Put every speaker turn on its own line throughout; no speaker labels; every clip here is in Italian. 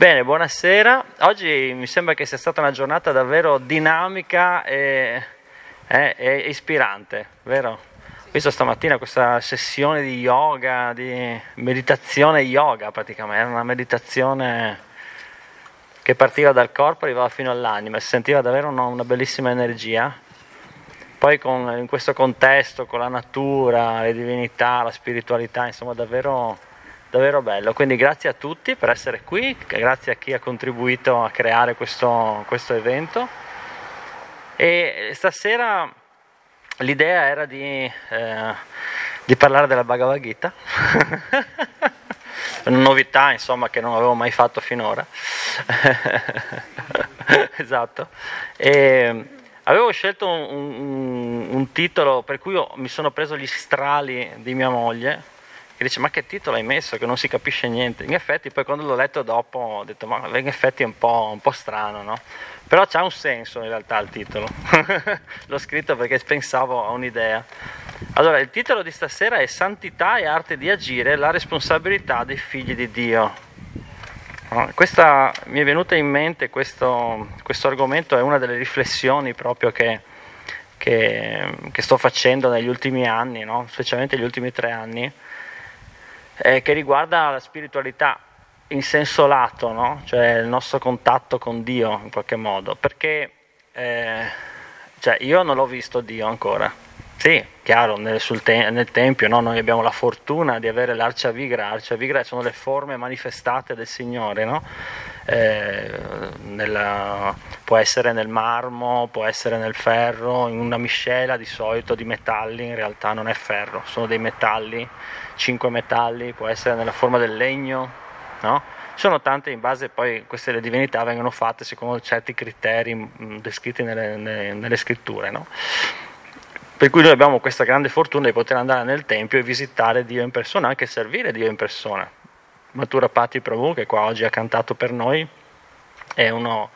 Bene, buonasera. Oggi mi sembra che sia stata una giornata davvero dinamica e, eh, e ispirante, vero? Ho visto stamattina questa sessione di yoga, di meditazione yoga praticamente, era una meditazione che partiva dal corpo e arrivava fino all'anima, si sentiva davvero una, una bellissima energia. Poi con, in questo contesto, con la natura, le divinità, la spiritualità, insomma davvero davvero bello. Quindi grazie a tutti per essere qui, grazie a chi ha contribuito a creare questo, questo evento. E stasera l'idea era di, eh, di parlare della Bhagavad Gita. Una novità insomma che non avevo mai fatto finora. esatto. E avevo scelto un, un, un, titolo per cui mi sono preso gli strali di mia moglie che dice ma che titolo hai messo che non si capisce niente. In effetti poi quando l'ho letto dopo ho detto ma in effetti è un po', un po strano, no? Però c'ha un senso in realtà il titolo. L'ho scritto perché pensavo a un'idea. Allora, il titolo di stasera è Santità e arte di agire, la responsabilità dei figli di Dio. Questa, mi è venuta in mente questo, questo argomento, è una delle riflessioni proprio che, che, che sto facendo negli ultimi anni, no? specialmente negli ultimi tre anni eh, che riguarda la spiritualità in senso lato, no? cioè il nostro contatto con Dio in qualche modo, perché eh, cioè io non l'ho visto Dio ancora. Sì, chiaro, nel, te- nel Tempio no? noi abbiamo la fortuna di avere l'arcia vigra, l'arcia vigra sono le forme manifestate del Signore, no? Eh, nella, può essere nel marmo, può essere nel ferro, in una miscela di solito di metalli, in realtà non è ferro, sono dei metalli cinque metalli, può essere nella forma del legno, no? Sono tante in base, poi queste le divinità vengono fatte secondo certi criteri mm, descritti nelle, nelle, nelle scritture, no? Per cui noi abbiamo questa grande fortuna di poter andare nel Tempio e visitare Dio in persona, anche servire Dio in persona. Matura Patti Prabhu, che qua oggi ha cantato per noi, è uno,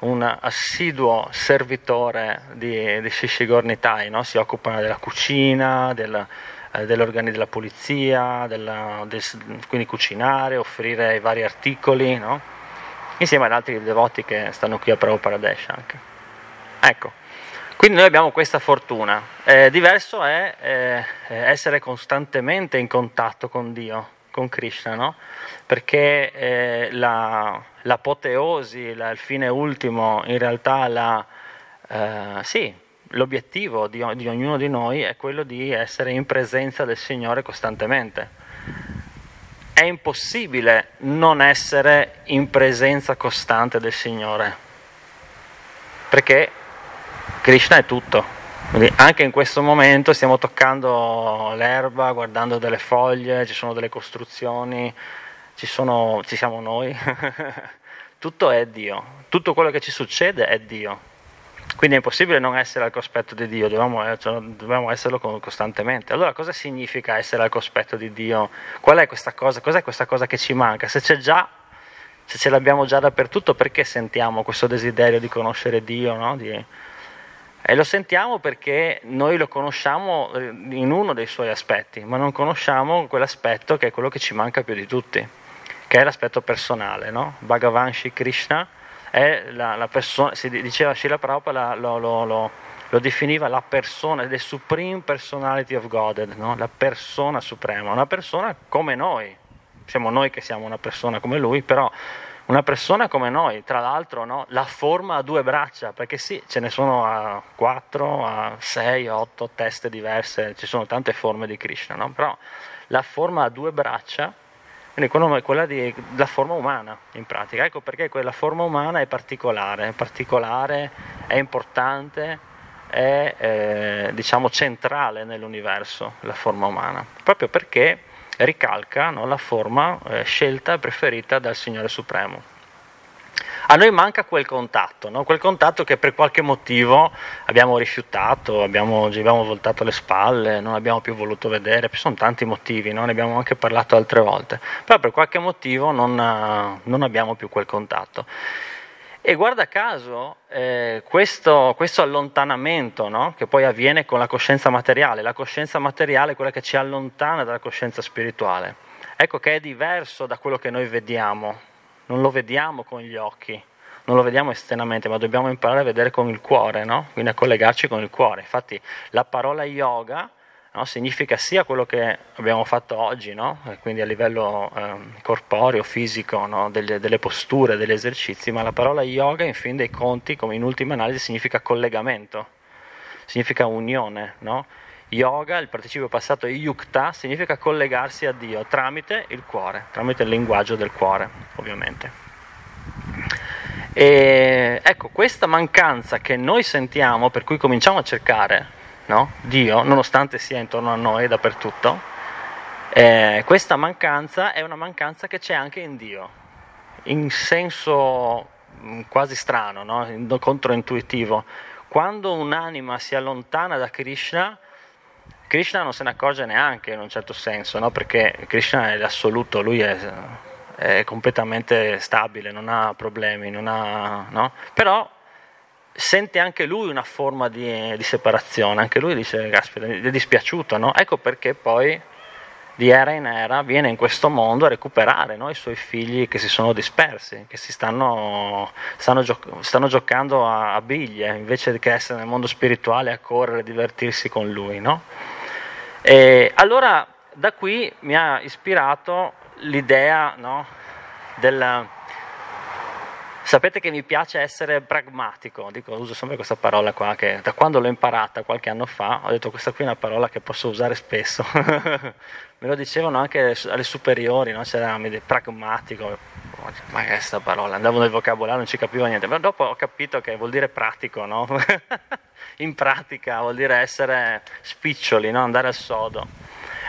un assiduo servitore di, di Shishigornitai, no? si occupa della cucina, del, eh, degli della polizia, della, del, quindi cucinare, offrire i vari articoli, no? insieme ad altri devoti che stanno qui a Prabhupada Pradesh anche. Ecco, quindi noi abbiamo questa fortuna. Eh, diverso è eh, essere costantemente in contatto con Dio, con Krishna, no? perché eh, la, l'apoteosi, la, il fine ultimo, in realtà la, eh, sì, l'obiettivo di, di ognuno di noi è quello di essere in presenza del Signore costantemente. È impossibile non essere in presenza costante del Signore, perché Krishna è tutto. Quindi anche in questo momento stiamo toccando l'erba, guardando delle foglie, ci sono delle costruzioni, ci, sono, ci siamo noi. tutto è Dio, tutto quello che ci succede è Dio. Quindi è impossibile non essere al cospetto di Dio, dobbiamo, eh, cioè, dobbiamo, esserlo costantemente. Allora cosa significa essere al cospetto di Dio? Qual è questa cosa? Cos'è questa cosa che ci manca? Se c'è già, se ce l'abbiamo già dappertutto, perché sentiamo questo desiderio di conoscere Dio? No? Di... E lo sentiamo perché noi lo conosciamo eh, in uno dei suoi aspetti, ma non conosciamo quell'aspetto che è quello che ci manca più di tutti, che è l'aspetto personale. No? Bhagavan Shri Krishna è la, la persona, si diceva Srila Prabhupada lo, lo, lo, lo, definiva la persona, the supreme personality of God, no? la persona suprema, una persona come noi, siamo noi che siamo una persona come lui, però una persona come noi, tra l'altro no? la forma a due braccia, perché sì, ce ne sono a quattro, a sei, otto teste diverse, ci sono tante forme di Krishna, no? però la forma a due braccia quindi quella della forma umana in pratica. Ecco perché quella forma umana è particolare, è particolare, è importante, è eh, diciamo centrale nell'universo la forma umana, proprio perché ricalca no, la forma eh, scelta e preferita dal Signore Supremo. A noi manca quel contatto, no? quel contatto che per qualche motivo abbiamo rifiutato, abbiamo, ci abbiamo voltato le spalle, non abbiamo più voluto vedere, ci sono tanti motivi, no? ne abbiamo anche parlato altre volte, però per qualche motivo non, non abbiamo più quel contatto. E guarda caso, eh, questo, questo, allontanamento no? che poi avviene con la coscienza materiale, la coscienza materiale è quella che ci allontana dalla coscienza spirituale. Ecco che è diverso da quello che noi vediamo non lo vediamo con gli occhi, non lo vediamo esternamente, ma dobbiamo imparare a vedere con il cuore, no? quindi a collegarci con il cuore. Infatti la parola yoga no? significa sia quello che abbiamo fatto oggi, no? quindi a livello eh, corporeo, fisico, no? delle, delle, posture, degli esercizi, ma la parola yoga in fin dei conti, come in ultima analisi, significa collegamento, significa unione. Yoga, il participio passato yukta, significa collegarsi a Dio tramite il cuore, tramite il linguaggio del cuore, ovviamente. E ecco, questa mancanza che noi sentiamo, per cui cominciamo a cercare no? Dio, nonostante sia intorno a noi dappertutto, eh, questa mancanza è una mancanza che c'è anche in Dio, in senso mm, quasi strano, no? controintuitivo. Quando un'anima si allontana da Krishna, Krishna non se ne accorge neanche in un certo senso, no? perché Krishna è l'assoluto, lui è, è, completamente stabile, non ha problemi, non ha, no? però sente anche lui una forma di, di separazione, anche lui dice, caspita, è dispiaciuto, no? Ecco perché poi di era in era viene in questo mondo a recuperare no? i suoi figli che si sono dispersi, che si stanno, stanno, gio- stanno giocando a, a, biglie invece che essere nel mondo spirituale a correre, a divertirsi con lui. No? E allora da qui mi ha ispirato l'idea no? del Sapete che mi piace essere pragmatico, dico, uso sempre questa parola qua che da quando l'ho imparata qualche anno fa ho detto questa qui è una parola che posso usare spesso. Me lo dicevano anche alle superiori, no? c'era pragmatico, ma che è questa parola? Andavo nel vocabolario, non ci capivo niente, ma dopo ho capito che vuol dire pratico, no? in pratica vuol dire essere spiccioli, no? andare al sodo.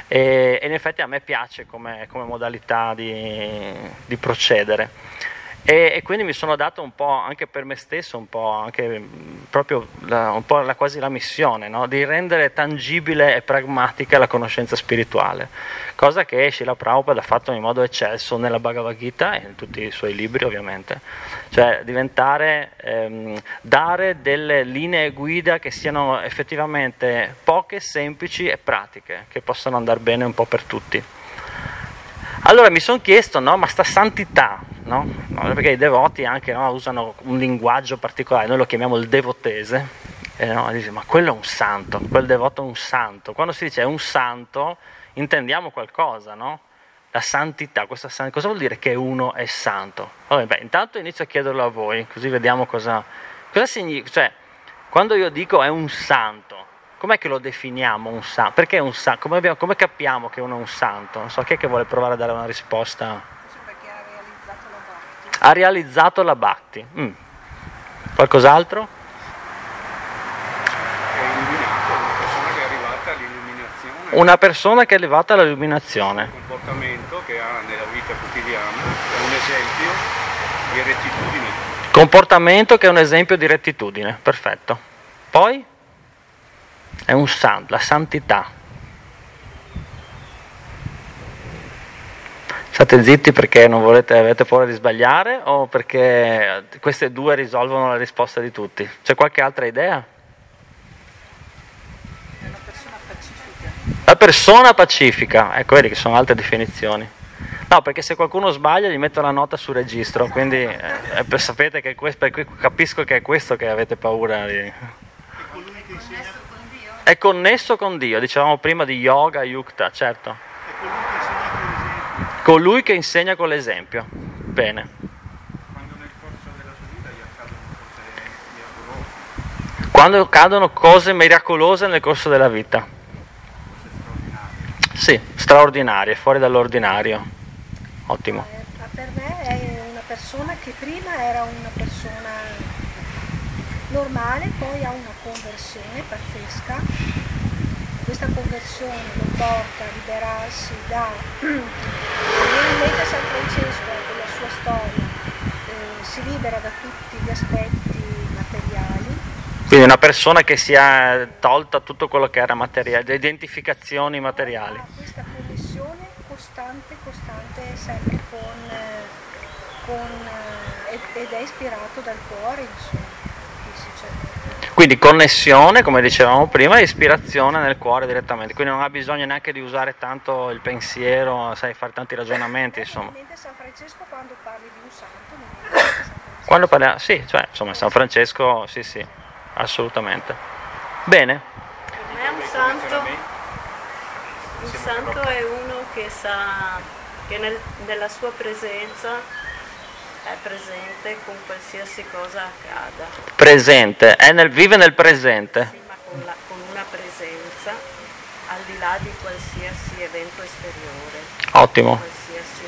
E, e, in effetti a me piace come, come modalità di, di procedere. E, e, quindi mi sono dato un po' anche per me stesso, un po' anche proprio la, un po' la, quasi la missione no? di rendere tangibile e pragmatica la conoscenza spirituale, cosa che Srila Prabhupada ha fatto in modo eccelso nella Bhagavad Gita e in tutti i suoi libri ovviamente, cioè diventare, ehm, dare delle linee guida che siano effettivamente poche, semplici e pratiche, che possano andare bene un po' per tutti. Allora mi sono chiesto, no, ma sta santità, no? No, perché i devoti anche no, usano un linguaggio particolare, noi lo chiamiamo il devotese, e no, dice, ma quello è un santo, quel devoto è un santo. Quando si dice è un santo, intendiamo qualcosa, no? La santità, san- cosa vuol dire che uno è santo? Allora, beh, intanto inizio a chiederlo a voi, così vediamo cosa, cosa significa. Cioè, quando io dico è un santo, com'è che lo definiamo un santo? Perché è un santo? Come, abbiamo, come capiamo che uno è un santo? Non so chi è che vuole provare a dare una risposta.
Perché ha realizzato la
Bhakti. Ha realizzato la Bhakti. Mm. Qualcos'altro? Una persona che è arrivata all'illuminazione. Un
comportamento che ha nella vita quotidiana è un esempio di rettitudine.
Comportamento che è un esempio di rettitudine, perfetto. Poi? È un santo, la santità. State zitti perché non volete, avete paura di sbagliare o perché queste due risolvono la risposta di tutti? C'è qualche altra idea?
È una persona pacifica.
La persona pacifica, ecco, vedi che sono altre definizioni. No, perché se qualcuno sbaglia gli metto la nota sul registro, quindi eh, sapete che questo, capisco che è questo che avete paura di è connesso con Dio, dicevamo prima di yoga, yukta, certo. Colui che insegna con l'esempio. Bene.
Quando nel corso della sua vita gli accadono cose
miracolose. Quando accadono cose miracolose nel corso della vita.
Cose straordinarie.
Sì, straordinarie, fuori dall'ordinario. Ottimo.
Eh, per me è una persona che prima era una persona normale, poi ha una conversione pazzesca, questa conversione lo porta a liberarsi da probabilmente San Francesco con la sua storia eh, si libera da tutti gli aspetti materiali.
Quindi una persona che si è tolta tutto quello che era materiale, le identificazioni materiali.
Questa connessione costante, costante sempre con, eh, con, eh, ed è ispirato dal cuore, insomma.
Quindi connessione, come dicevamo prima, e ispirazione nel cuore direttamente, quindi non ha bisogno neanche di usare tanto il pensiero, sai, fare tanti ragionamenti, insomma.
San Francesco quando parli di un santo, non è
Quando parliamo, sì, cioè, insomma, San Francesco, sì, sì, assolutamente. Bene.
Per me un santo, un santo è uno che sa che nel, nella sua presenza è presente con qualsiasi cosa accada.
Presente, nel, vive nel presente.
Sì, ma con, la, con, una presenza al di là di qualsiasi evento esteriore.
Ottimo.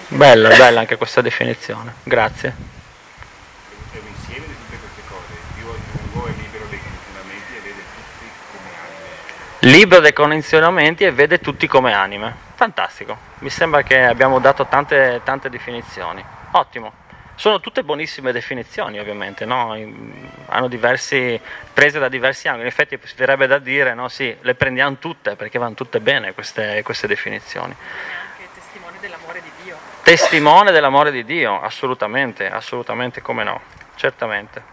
Bella, bella anche questa definizione. Grazie.
È un insieme di tutte queste cose. Dio è libero dei condizionamenti e vede tutti come anime.
Libero dei condizionamenti e vede tutti come anime. Fantastico. Mi sembra che abbiamo dato tante, tante definizioni. Ottimo. Sono tutte buonissime definizioni, ovviamente, no? hanno diversi, prese da diversi angoli. In effetti si verrebbe da dire, no? sì, le prendiamo tutte perché vanno tutte bene queste, queste definizioni.
Anche testimone dell'amore di Dio.
Testimone dell'amore di Dio, assolutamente, assolutamente come no, certamente.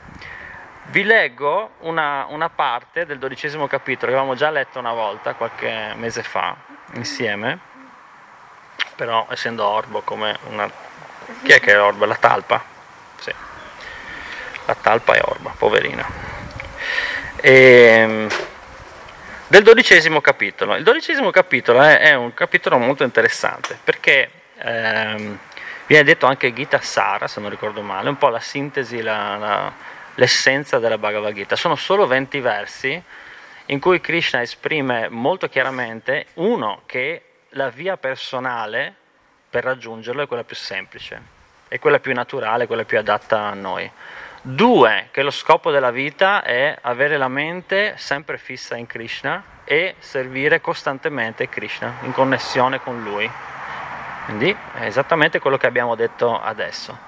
Vi leggo una, una parte del dodicesimo capitolo che avevamo già letto una volta, qualche mese fa, insieme, però essendo orbo come una chi è che è Orba? La talpa? Sì. La talpa è Orba, poverina. E, ehm, del dodicesimo capitolo. Il dodicesimo capitolo è, è un capitolo molto interessante perché ehm, viene detto anche Gita Sara, se non ricordo male, un po' la sintesi, la, la, l'essenza della Bhagavad Gita. Sono solo 20 versi in cui Krishna esprime molto chiaramente, uno, che la via personale per raggiungerlo è quella più semplice, è quella più naturale, quella più adatta a noi. Due, che lo scopo della vita è avere la mente sempre fissa in Krishna e servire costantemente Krishna, in connessione con Lui. Quindi è esattamente quello che abbiamo detto adesso.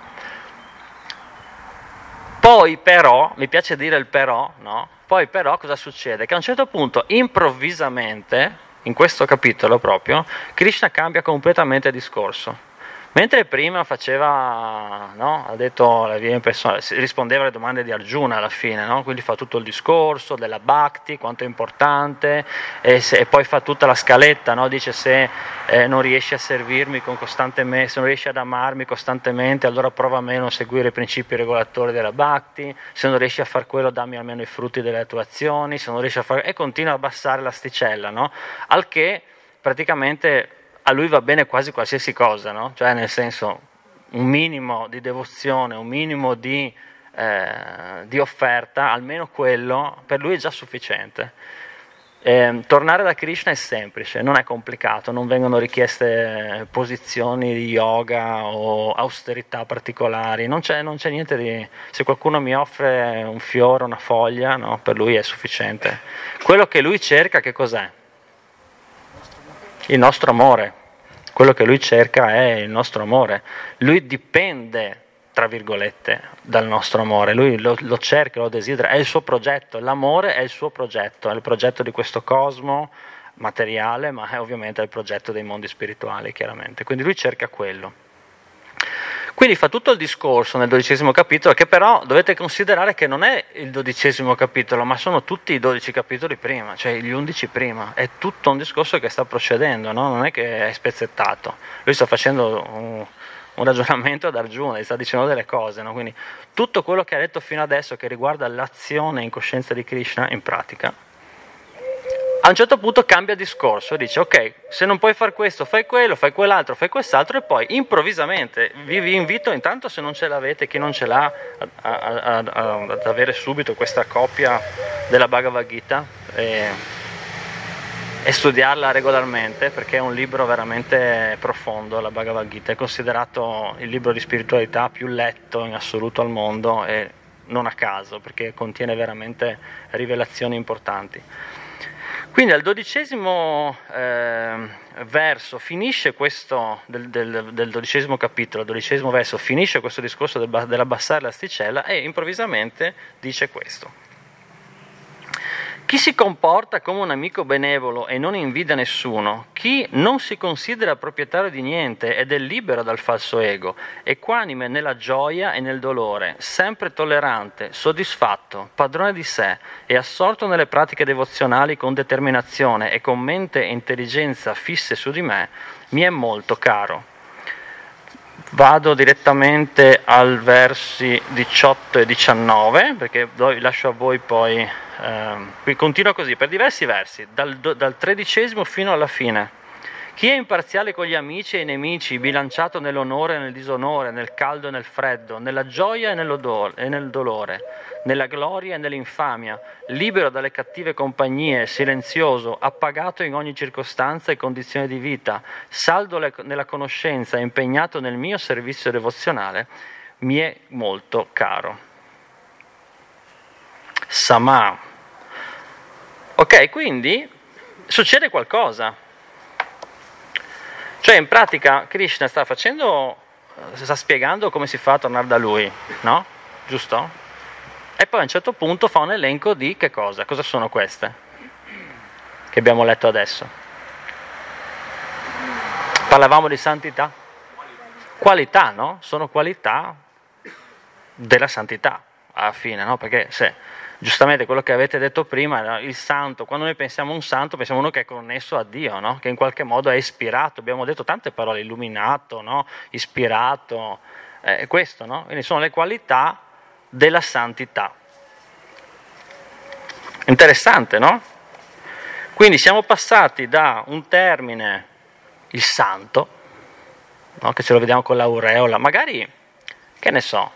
Poi però, mi piace dire il però, no? Poi però cosa succede? Che a un certo punto improvvisamente in questo capitolo proprio, Krishna cambia completamente discorso. Mentre prima faceva, no, ha detto la via in persona, rispondeva alle domande di Arjuna alla fine, no? quindi fa tutto il discorso della bhakti, quanto è importante, e, se, e poi fa tutta la scaletta, no? dice se eh, non riesci a servirmi costantemente, se non riesci ad amarmi costantemente, allora prova a meno a seguire i principi regolatori della bhakti, se non riesci a fare quello dammi almeno i frutti delle tue azioni, se non riesci a fare... e continua a abbassare l'asticella, al che praticamente a lui va bene quasi qualsiasi cosa, no? cioè nel senso un minimo di devozione, un minimo di, eh, di offerta, almeno quello, per lui è già sufficiente. Eh, tornare da Krishna è semplice, non è complicato, non vengono richieste posizioni di yoga o austerità particolari, non c'è, non c'è niente di... Se qualcuno mi offre un fiore, una foglia, no, per lui è sufficiente. Quello che lui cerca che cos'è? Il nostro amore. Quello che lui cerca è il nostro amore. Lui dipende, tra virgolette, dal nostro amore. Lui lo, lo cerca, lo desidera, è il suo progetto. L'amore è il suo progetto, è il progetto di questo cosmo materiale, ma è ovviamente il progetto dei mondi spirituali, chiaramente. Quindi lui cerca quello. Quindi fa tutto il discorso nel dodicesimo capitolo, che però dovete considerare che non è il dodicesimo capitolo, ma sono tutti i dodici capitoli prima, cioè gli undici prima. È tutto un discorso che sta procedendo, no? non è che è spezzettato. Lui sta facendo un, un ragionamento ad Arjuna, gli sta dicendo delle cose. No? Quindi tutto quello che ha detto fino adesso che riguarda l'azione in coscienza di Krishna, in pratica, a un certo punto cambia discorso, dice ok, se non puoi fare questo, fai quello, fai quell'altro, fai quest'altro e poi improvvisamente vi, vi invito intanto se non ce l'avete, chi non ce l'ha, ad avere subito questa copia della Bhagavad Gita e, e, studiarla regolarmente perché è un libro veramente profondo, la Bhagavad Gita, è considerato il libro di spiritualità più letto in assoluto al mondo e non a caso perché contiene veramente rivelazioni importanti. Quindi al dodicesimo eh, verso finisce questo, del, del, del, dodicesimo capitolo, al dodicesimo verso finisce questo discorso del, dell'abbassare l'asticella e improvvisamente dice questo, Chi si comporta come un amico benevolo e non invidia nessuno, chi non si considera proprietario di niente ed è libero dal falso ego, equanime nella gioia e nel dolore, sempre tollerante, soddisfatto, padrone di sé e assorto nelle pratiche devozionali con determinazione e con mente e intelligenza fisse su di me, mi è molto caro. Vado direttamente al versi 18 e 19 perché lascio a voi poi eh, continua così per diversi versi, dal, dal tredicesimo fino alla fine. Chi è imparziale con gli amici e i nemici, bilanciato nell'onore e nel disonore, nel caldo e nel freddo, nella gioia e, nel dolore, nella gloria e nell'infamia, libero dalle cattive compagnie, silenzioso, appagato in ogni circostanza e condizione di vita, saldo nella conoscenza impegnato nel mio servizio devozionale, mi è molto caro. Sama. Ok, quindi succede qualcosa. Cioè in pratica Krishna sta facendo, sta spiegando come si fa a tornare da lui, no? Giusto? E poi a un certo punto fa un elenco di che cosa? Cosa sono queste? Che abbiamo letto adesso. Parlavamo di santità? Qualità, no? Sono qualità della santità alla fine, no? Perché se giustamente quello che avete detto prima, il santo, quando noi pensiamo a un santo pensiamo a uno che è connesso a Dio, no? che in qualche modo è ispirato, abbiamo detto tante parole, illuminato, no? ispirato, eh, questo, no? quindi sono le qualità della santità. Interessante, no? Quindi siamo passati da un termine, il santo, che ce lo vediamo con l'aureola, magari, che ne so,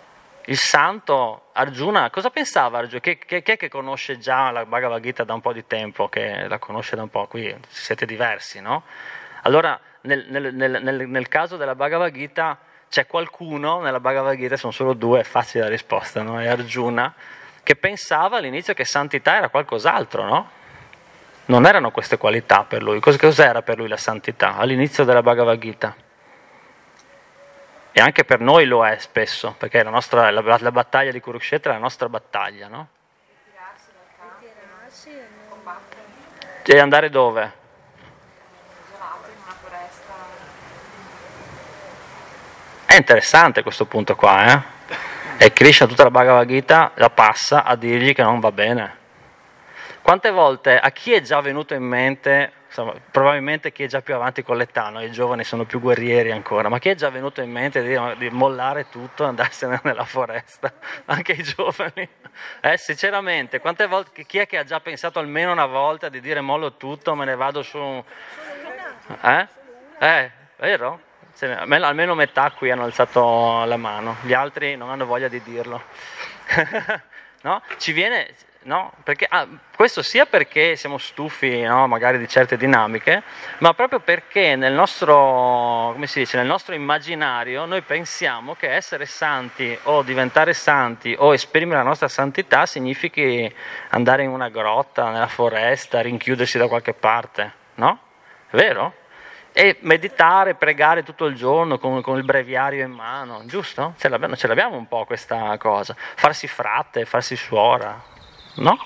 il santo Arjuna, cosa pensava Arjuna? Che, che, che, che conosce già la Bhagavad Gita da un po' di tempo, che la conosce da un po', qui siete diversi, no? Allora, nel, nel, nel, nel caso della Bhagavad Gita, c'è qualcuno nella Bhagavad Gita, sono solo due, è facile la risposta, no? È Arjuna, che pensava all'inizio che santità era qualcos'altro, no? Non erano queste qualità per lui. Cos'era per lui la santità all'inizio della Bhagavad Gita? E anche per noi lo è spesso, perché la, nostra, la, la battaglia di Kurukshetra è la nostra battaglia, no? E andare dove? È interessante questo punto qua, eh? E Krishna tutta la Bhagavad Gita la passa a dirgli che non va bene. Quante volte a chi è già venuto in mente insomma, probabilmente chi è già più avanti con l'età, i giovani sono più guerrieri ancora, ma chi è già venuto in mente di, di mollare tutto e andarsene nella foresta? Anche i giovani? Eh, sinceramente, quante volte, chi è che ha già pensato almeno una volta di dire mollo tutto, me ne vado su... Eh? Eh, vero? Almeno metà qui hanno alzato la mano, gli altri non hanno voglia di dirlo. no? Ci viene, No? Perché, ah, questo sia perché siamo stufi no, magari di certe dinamiche, ma proprio perché nel nostro, dice, nel nostro, immaginario noi pensiamo che essere santi o diventare santi o esprimere la nostra santità significhi andare in una grotta, nella foresta, rinchiudersi da qualche parte, no? Vero? E meditare, pregare tutto il giorno con, con il breviario in mano, giusto? Ce l'abbiamo, ce l'abbiamo un po' questa cosa. Farsi frate, farsi suora, no?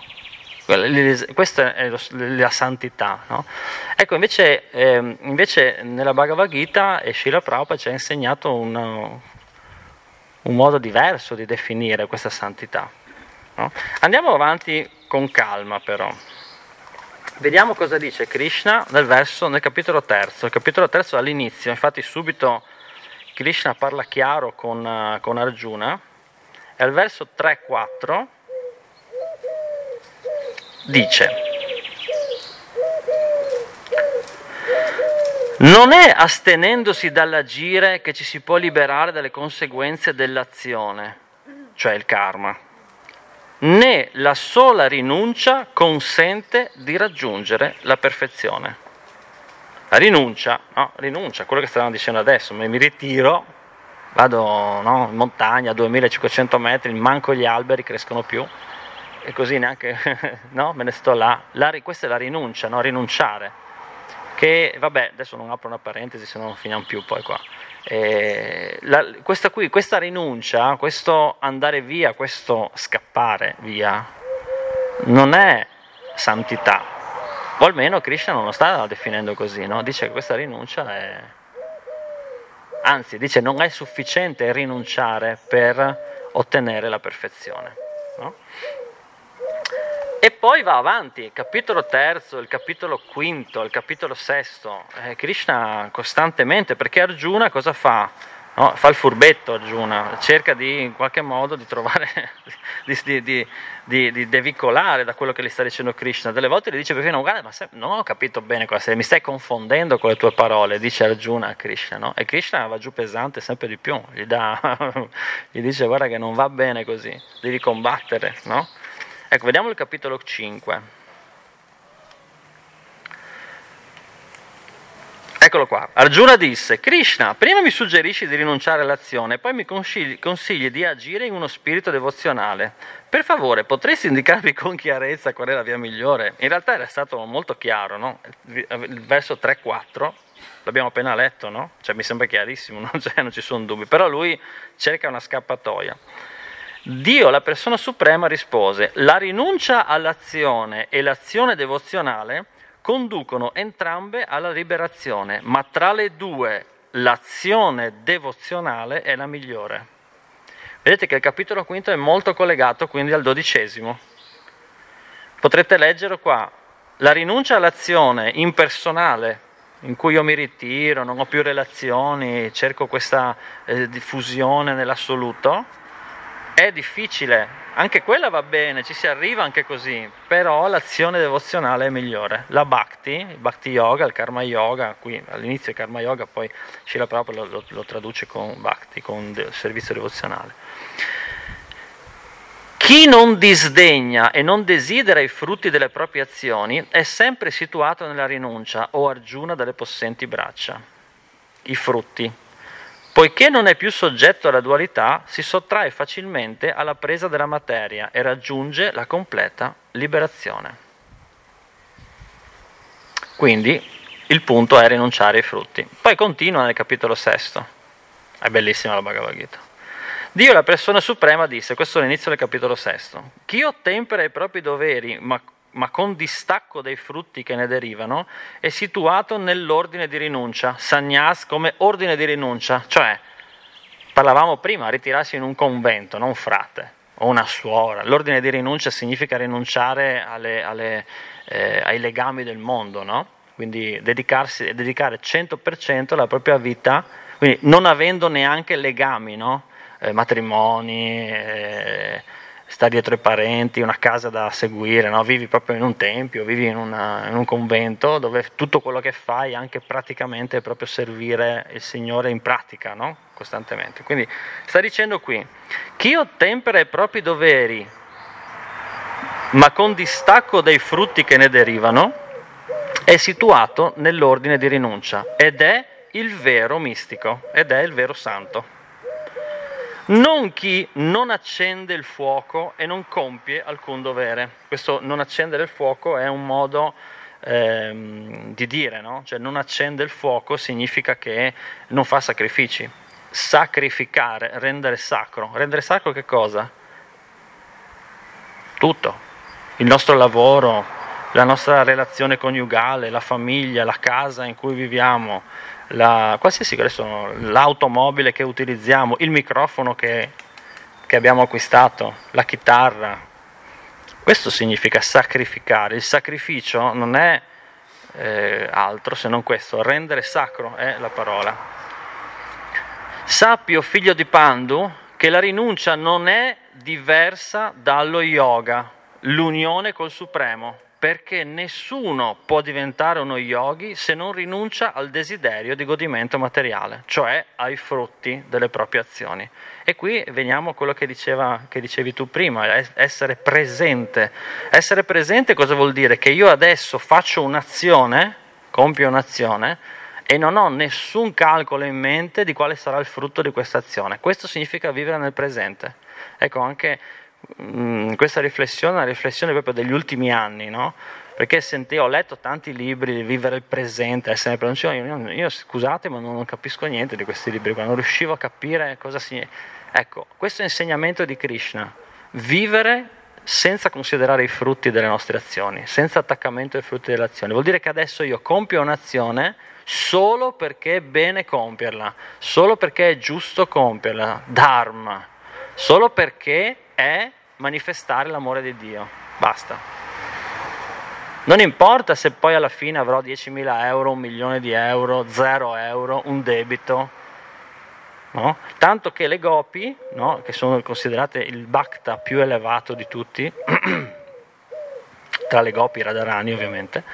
Questa è la santità. No? Ecco, invece, eh, invece, nella Bhagavad Gita e Srila Prabhupada ci ha insegnato un, un modo diverso di definire questa santità. No? Andiamo avanti con calma però. Vediamo cosa dice Krishna nel verso, nel capitolo terzo. Il capitolo terzo all'inizio, infatti subito Krishna parla chiaro con, con Arjuna, e al verso 3-4 dice, non è astenendosi dall'agire che ci si può liberare dalle conseguenze dell'azione, cioè il karma, né la sola rinuncia consente di raggiungere la perfezione. La rinuncia, no, rinuncia, quello che stavamo dicendo adesso, mi ritiro, vado no, in montagna a 2500 metri, manco gli alberi crescono più, e così neanche, no, me ne sto là. La, questa è la rinuncia, no? rinunciare. Che, vabbè, adesso non apro una parentesi, se no non finiamo più poi qua. Eh, la, questa, qui, questa rinuncia, questo andare via, questo scappare via, non è santità. O almeno Krishna non lo sta definendo così, no? dice che questa rinuncia è... Anzi, dice non è sufficiente rinunciare per ottenere la perfezione. No? E poi va avanti, capitolo terzo, il capitolo quinto, il capitolo sesto, eh, Krishna costantemente, perché Arjuna cosa fa? No, fa il furbetto Arjuna, cerca di in qualche modo di trovare, di, di, di, di, devicolare da quello che gli sta dicendo Krishna. Delle volte gli dice perfino, guarda, ma se, non ho capito bene cosa sei, mi stai confondendo con le tue parole, dice Arjuna a Krishna. No? E Krishna va giù pesante sempre di più, gli, dà, gli dice guarda che non va bene così, devi combattere. No? Ecco, vediamo il capitolo 5. Eccolo qua. Arjuna disse, Krishna, prima mi suggerisci di rinunciare all'azione, poi mi consigli, consigli, di agire in uno spirito devozionale. Per favore, potresti indicarmi con chiarezza qual è la via migliore? In realtà era stato molto chiaro, no? Il verso 3-4, l'abbiamo appena letto, no? Cioè, mi sembra chiarissimo, non, non ci sono dubbi, però lui cerca una scappatoia. Dio, la persona suprema, rispose, la rinuncia all'azione e l'azione devozionale conducono entrambe alla liberazione, ma tra le due l'azione devozionale è la migliore. Vedete che il capitolo quinto è molto collegato quindi al dodicesimo. Potrete leggere qua la rinuncia all'azione impersonale, in cui io mi ritiro, non ho più relazioni, cerco questa eh, diffusione nell'assoluto, è difficile anche quella va bene, ci si arriva anche così, però l'azione devozionale è migliore. La bhakti, il bhakti yoga, il karma yoga, qui all'inizio è karma yoga, poi Shila Prabhupada lo, lo, lo traduce con bhakti, con de, servizio devozionale. Chi non disdegna e non desidera i frutti delle proprie azioni è sempre situato nella rinuncia o argiuna dalle possenti braccia. I frutti, Poiché non è più soggetto alla dualità, si sottrae facilmente alla presa della materia e raggiunge la completa liberazione. Quindi il punto è rinunciare ai frutti. Poi continua nel capitolo sesto. È bellissima la Bhagavad Gita. Dio, la persona suprema, disse, questo è l'inizio del capitolo sesto, chi ottempera i propri doveri ma ma con distacco dai frutti che ne derivano, è situato nell'ordine di rinuncia, sannyas come ordine di rinuncia, cioè parlavamo prima, ritirarsi in un convento, non un frate o una suora. L'ordine di rinuncia significa rinunciare alle, alle, eh, ai legami del mondo, no? quindi dedicarsi, dedicare 100% la propria vita, quindi non avendo neanche legami, no? eh, matrimoni. Eh, sta dietro i parenti, una casa da seguire, no? vivi proprio in un tempio, vivi in, una, in, un convento dove tutto quello che fai anche praticamente è proprio servire il Signore in pratica, no? costantemente. Quindi sta dicendo qui, chi ottempera i propri doveri ma con distacco dai frutti che ne derivano, è situato nell'ordine di rinuncia ed è il vero mistico, ed è il vero santo non chi non accende il fuoco e non compie alcun dovere. Questo non accendere il fuoco è un modo ehm, di dire, no? Cioè non accende il fuoco significa che non fa sacrifici. Sacrificare, rendere sacro. Rendere sacro che cosa? Tutto. Il nostro lavoro, la nostra relazione coniugale, la famiglia, la casa in cui viviamo, la, qualsiasi adesso, l'automobile che utilizziamo, il microfono che, che abbiamo acquistato, la chitarra. Questo significa sacrificare. Il sacrificio non è eh, altro se non questo, rendere sacro è la parola. Sappi, o figlio di Pandu, che la rinuncia non è diversa dallo yoga, l'unione col Supremo perché nessuno può diventare uno yogi se non rinuncia al desiderio di godimento materiale, cioè ai frutti delle proprie azioni. E qui veniamo a quello che, diceva, che dicevi tu prima, essere presente. Essere presente cosa vuol dire? Che io adesso faccio un'azione, compio un'azione, e non ho nessun calcolo in mente di quale sarà il frutto di questa azione. Questo significa vivere nel presente. Ecco, anche Mm, questa riflessione è una riflessione proprio degli ultimi anni, no? Perché sentivo, ho letto tanti libri di vivere il presente, essere presente. Io, io, scusate, ma non capisco niente di questi libri, non riuscivo a capire cosa significa. Ecco, questo insegnamento di Krishna, vivere senza considerare i frutti delle nostre azioni, senza attaccamento ai frutti delle azioni. Vuol dire che adesso io compio un'azione solo perché è bene compierla, solo perché è giusto compierla, dharma, solo perché è manifestare l'amore di Dio. Basta. Non importa se poi alla fine avrò 10.000 euro, un milione di euro, 0 euro, un debito, No? Tanto che le gopi, no? che sono considerate il bhakta più elevato di tutti, tra le gopi Radharani ovviamente,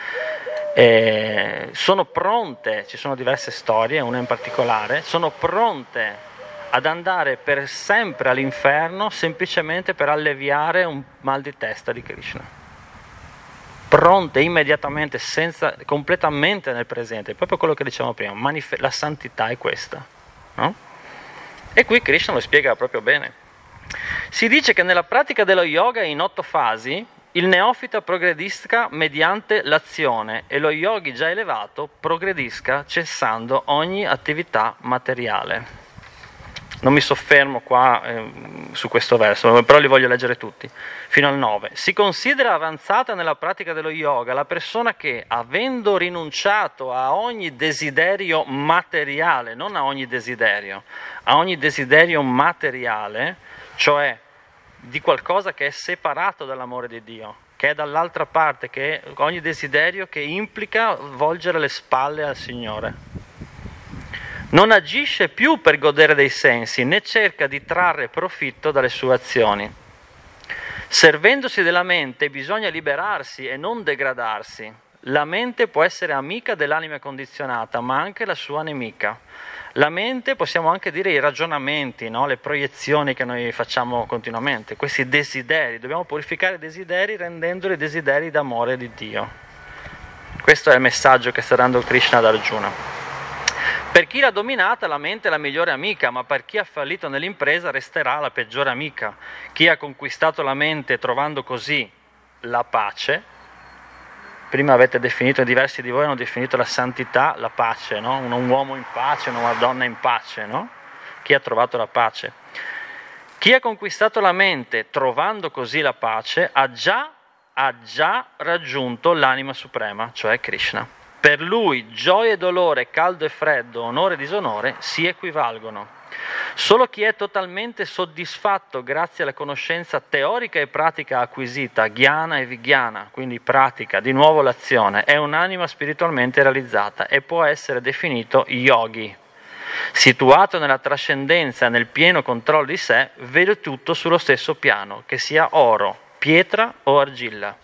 eh, sono pronte, ci sono diverse storie, una in particolare, sono pronte ad andare per sempre all'inferno semplicemente per alleviare un mal di testa di Krishna. Pronte immediatamente, senza, completamente nel presente, proprio quello che dicevamo prima, manif- la santità è questa. No? E qui Krishna lo spiega proprio bene. Si dice che nella pratica dello yoga in otto fasi il neofita progredisca mediante l'azione e lo yogi già elevato progredisca cessando ogni attività materiale. Non mi soffermo qua eh, su questo verso, però li voglio leggere tutti, fino al 9. Si considera avanzata nella pratica dello yoga la persona che, avendo rinunciato a ogni desiderio materiale, non a ogni desiderio, a ogni desiderio materiale, cioè di qualcosa che è separato dall'amore di Dio, che è dall'altra parte, che è ogni desiderio che implica volgere le spalle al Signore non agisce più per godere dei sensi, né cerca di trarre profitto dalle sue azioni. Servendosi della mente bisogna liberarsi e non degradarsi. La mente può essere amica dell'anima condizionata, ma anche la sua nemica. La mente, possiamo anche dire i ragionamenti, no? le proiezioni che noi facciamo continuamente, questi desideri. Dobbiamo purificare i desideri rendendoli desideri d'amore di Dio. Questo è il messaggio che sta dando Krishna ad Arjuna. Per chi l'ha dominata la mente è la migliore amica, ma per chi ha fallito nell'impresa resterà la peggiore amica. Chi ha conquistato la mente trovando così la pace, prima avete definito, diversi di voi hanno definito la santità, la pace, no? un, uomo in pace, una donna in pace, no? chi ha trovato la pace. Chi ha conquistato la mente trovando così la pace ha già, ha già raggiunto l'anima suprema, cioè Krishna. Per lui gioia e dolore, caldo e freddo, onore e disonore si equivalgono. Solo chi è totalmente soddisfatto grazie alla conoscenza teorica e pratica acquisita, ghiana e vighiana, quindi pratica di nuovo l'azione, è un'anima spiritualmente realizzata e può essere definito yogi. Situato nella trascendenza e nel pieno controllo di sé, vede tutto sullo stesso piano, che sia oro, pietra o argilla.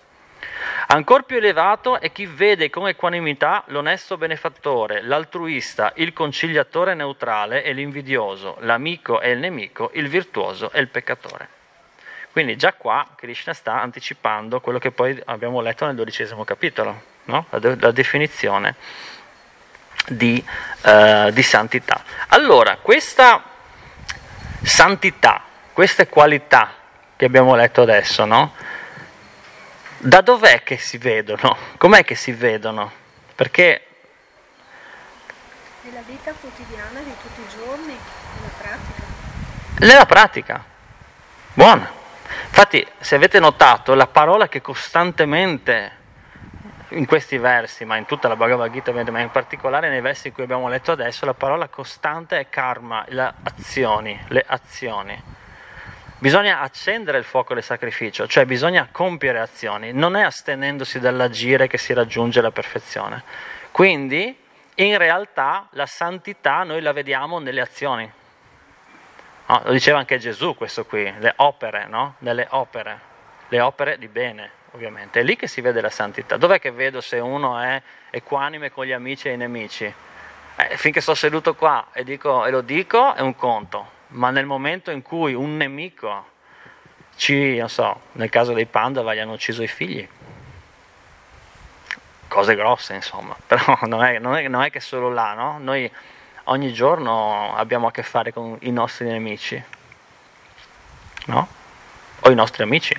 Ancor più elevato è chi vede con equanimità l'onesto benefattore, l'altruista, il conciliatore neutrale e l'invidioso, l'amico e il nemico, il virtuoso e il peccatore. Quindi già qua Krishna sta anticipando quello che poi abbiamo letto nel dodicesimo capitolo, no? la, de- la, definizione di, uh, di santità. Allora, questa santità, queste qualità che abbiamo letto adesso, no? Da dov'è che si vedono? Com'è che si vedono? Perché
nella vita quotidiana di tutti i giorni, nella pratica.
Nella pratica. Buona. Infatti, se avete notato, la parola che costantemente in questi versi, ma in tutta la Bhagavad Gita, ma in particolare nei versi in cui abbiamo letto adesso, la parola costante è karma, le azioni, le azioni. Bisogna accendere il fuoco del sacrificio, cioè bisogna compiere azioni, non è astenendosi dall'agire che si raggiunge la perfezione. Quindi, in realtà, la santità noi la vediamo nelle azioni. No, lo diceva anche Gesù questo qui, le opere, no? Nelle opere, le opere di bene, ovviamente. È lì che si vede la santità. Dov'è che vedo se uno è equanime con gli amici e i nemici? Eh, finché sto seduto qua e, dico, e lo dico è un conto ma nel momento in cui un nemico ci, non so, nel caso dei Pandava gli hanno ucciso i figli, cose grosse insomma, però non è, non è, non è che solo là, no? Noi ogni giorno abbiamo a che fare con i nostri nemici, no? O i nostri amici.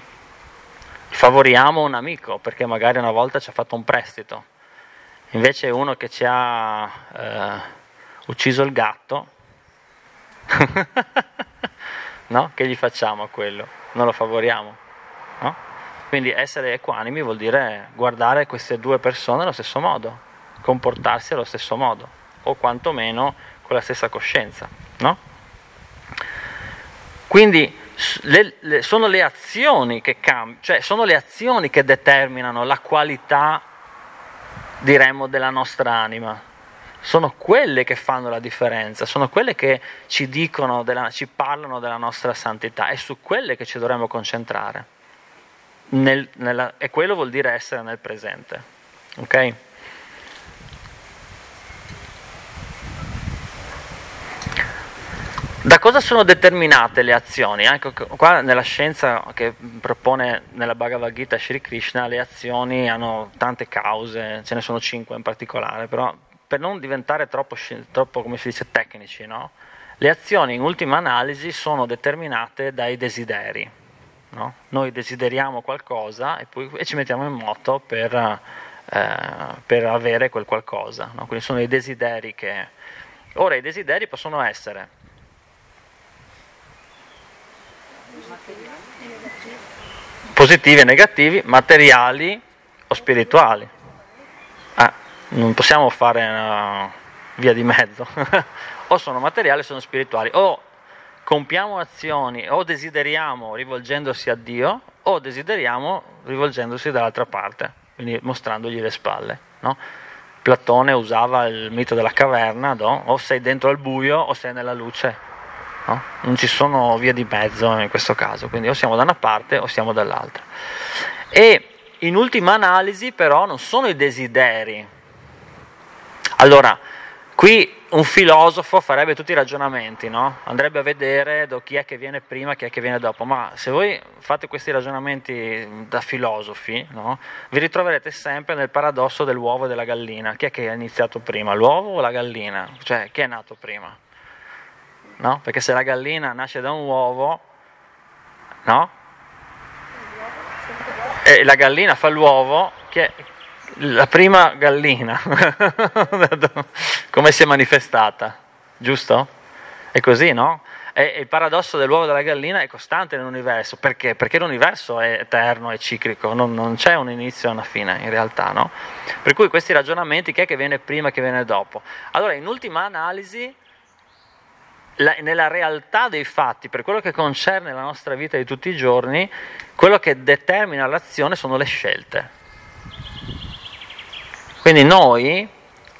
Favoriamo un amico perché magari una volta ci ha fatto un prestito, invece uno che ci ha eh, ucciso il gatto, no? Che gli facciamo a quello? Non lo favoriamo, no? Quindi essere equanimi vuol dire guardare queste due persone allo stesso modo, comportarsi allo stesso modo, o quantomeno con la stessa coscienza. No? Quindi le, le, sono le cambiano, cioè sono le azioni che determinano la qualità, diremmo, della nostra anima. Sono quelle che fanno la differenza, sono quelle che ci dicono, della, ci parlano della nostra santità, è su quelle che ci dovremmo concentrare. Nel, nella, e quello vuol dire essere nel presente. Ok? Da cosa sono determinate le azioni? Ecco, qua nella scienza che propone nella Bhagavad Gita Sri Krishna le azioni hanno tante cause, ce ne sono cinque in particolare, però per non diventare troppo, troppo come si dice, tecnici, no? le azioni in ultima analisi sono determinate dai desideri. No? Noi desideriamo qualcosa e poi e ci mettiamo in moto per, eh, per avere quel qualcosa. No? Quindi sono i desideri che... Ora i desideri possono essere positivi e negativi, materiali o spirituali. Non possiamo fare una via di mezzo. o sono materiali o sono spirituali. O compiamo azioni o desideriamo rivolgendosi a Dio o desideriamo rivolgendosi dall'altra parte, quindi mostrandogli le spalle. No? Platone usava il mito della caverna, no? o sei dentro al buio o sei nella luce. No? Non ci sono vie di mezzo in questo caso, quindi o siamo da una parte o siamo dall'altra. E in ultima analisi però non sono i desideri. Allora, qui un filosofo farebbe tutti i ragionamenti, no? andrebbe a vedere chi è che viene prima, chi è che viene dopo, ma se voi fate questi ragionamenti da filosofi, no? vi ritroverete sempre nel paradosso dell'uovo e della gallina. Chi è che ha iniziato prima, l'uovo o la gallina? Cioè, chi è nato prima? no? Perché se la gallina nasce da un uovo, no? E la gallina fa l'uovo, che è la prima gallina, come si è manifestata, giusto? È così, no? E il paradosso dell'uovo e della gallina è costante nell'universo, perché? Perché l'universo è eterno, è ciclico, non, non c'è un inizio e una fine in realtà, no? Per cui questi ragionamenti, chi è che viene prima, chi viene dopo? Allora, in ultima analisi, la, nella realtà dei fatti, per quello che concerne la nostra vita di tutti i giorni, quello che determina l'azione sono le scelte. Quindi noi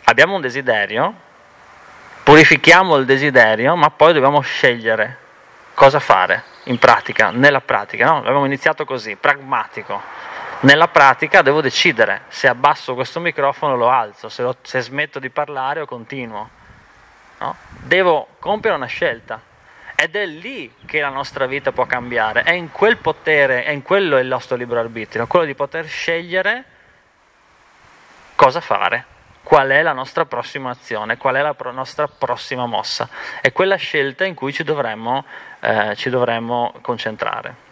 abbiamo un desiderio, purifichiamo il desiderio, ma poi dobbiamo scegliere cosa fare in pratica, nella pratica. No? Abbiamo iniziato così, pragmatico. Nella pratica devo decidere se abbasso questo microfono o lo alzo, se, lo, se smetto di parlare o continuo. No? Devo compiere una scelta. Ed è lì che la nostra vita può cambiare, è in quel potere, è in quello il nostro libero arbitrio, quello di poter scegliere cosa fare, qual è la nostra prossima azione, qual è la pro- nostra prossima mossa. È quella scelta in cui ci dovremmo, eh, ci dovremmo concentrare.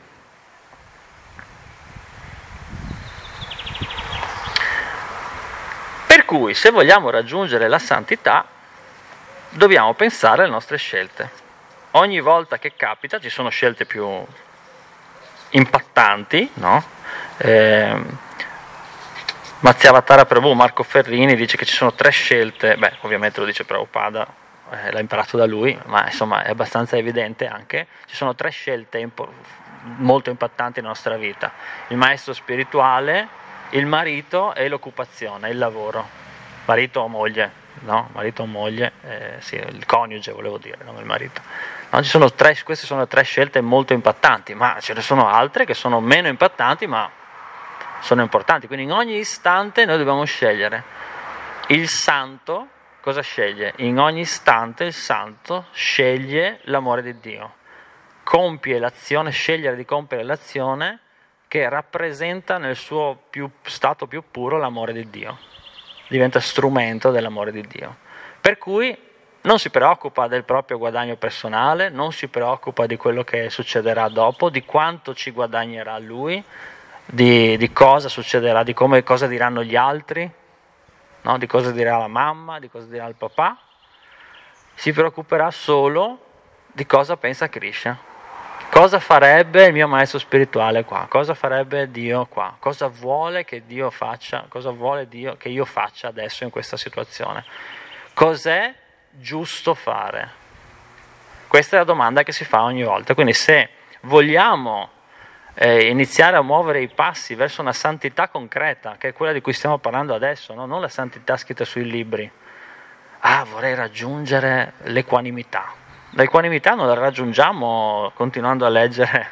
Per cui se vogliamo raggiungere la santità, dobbiamo pensare alle nostre scelte. Ogni volta che capita, ci sono scelte più impattanti, no? Eh, Mazziavatara Prabhu, Marco Ferrini dice che ci sono tre scelte, beh ovviamente lo dice Prabhupada, eh, l'ha imparato da lui, ma insomma è abbastanza evidente anche, ci sono tre scelte impo- molto impattanti nella nostra vita, il maestro spirituale, il marito e l'occupazione, il lavoro, marito o moglie, no? marito o moglie, eh, sì, il coniuge volevo dire, non il marito. No, sono tre, queste sono tre scelte molto impattanti, ma ce ne sono altre che sono meno impattanti, ma sono importanti. Quindi in ogni istante noi dobbiamo scegliere. Il santo cosa sceglie? In ogni istante il santo sceglie l'amore di Dio. Compie l'azione, scegliere di compiere l'azione che rappresenta nel suo più, stato più puro l'amore di Dio diventa strumento dell'amore di Dio. Per cui non si preoccupa del proprio guadagno personale, non si preoccupa di quello che succederà dopo, di quanto ci guadagnerà lui, di, di cosa succederà, di come, cosa diranno gli altri, no? di cosa dirà la mamma, di cosa dirà il papà. Si preoccuperà solo di cosa pensa Krishna, Cosa farebbe il mio maestro spirituale qua? Cosa farebbe Dio qua? Cosa vuole che Dio faccia? Cosa vuole Dio che io faccia adesso in questa situazione? Cos'è giusto fare? Questa è la domanda che si fa ogni volta. Quindi se vogliamo eh, iniziare a muovere i passi verso una santità concreta, che è quella di cui stiamo parlando adesso, no? non la santità scritta sui libri. Ah, vorrei raggiungere l'equanimità. L'equanimità non la raggiungiamo continuando a leggere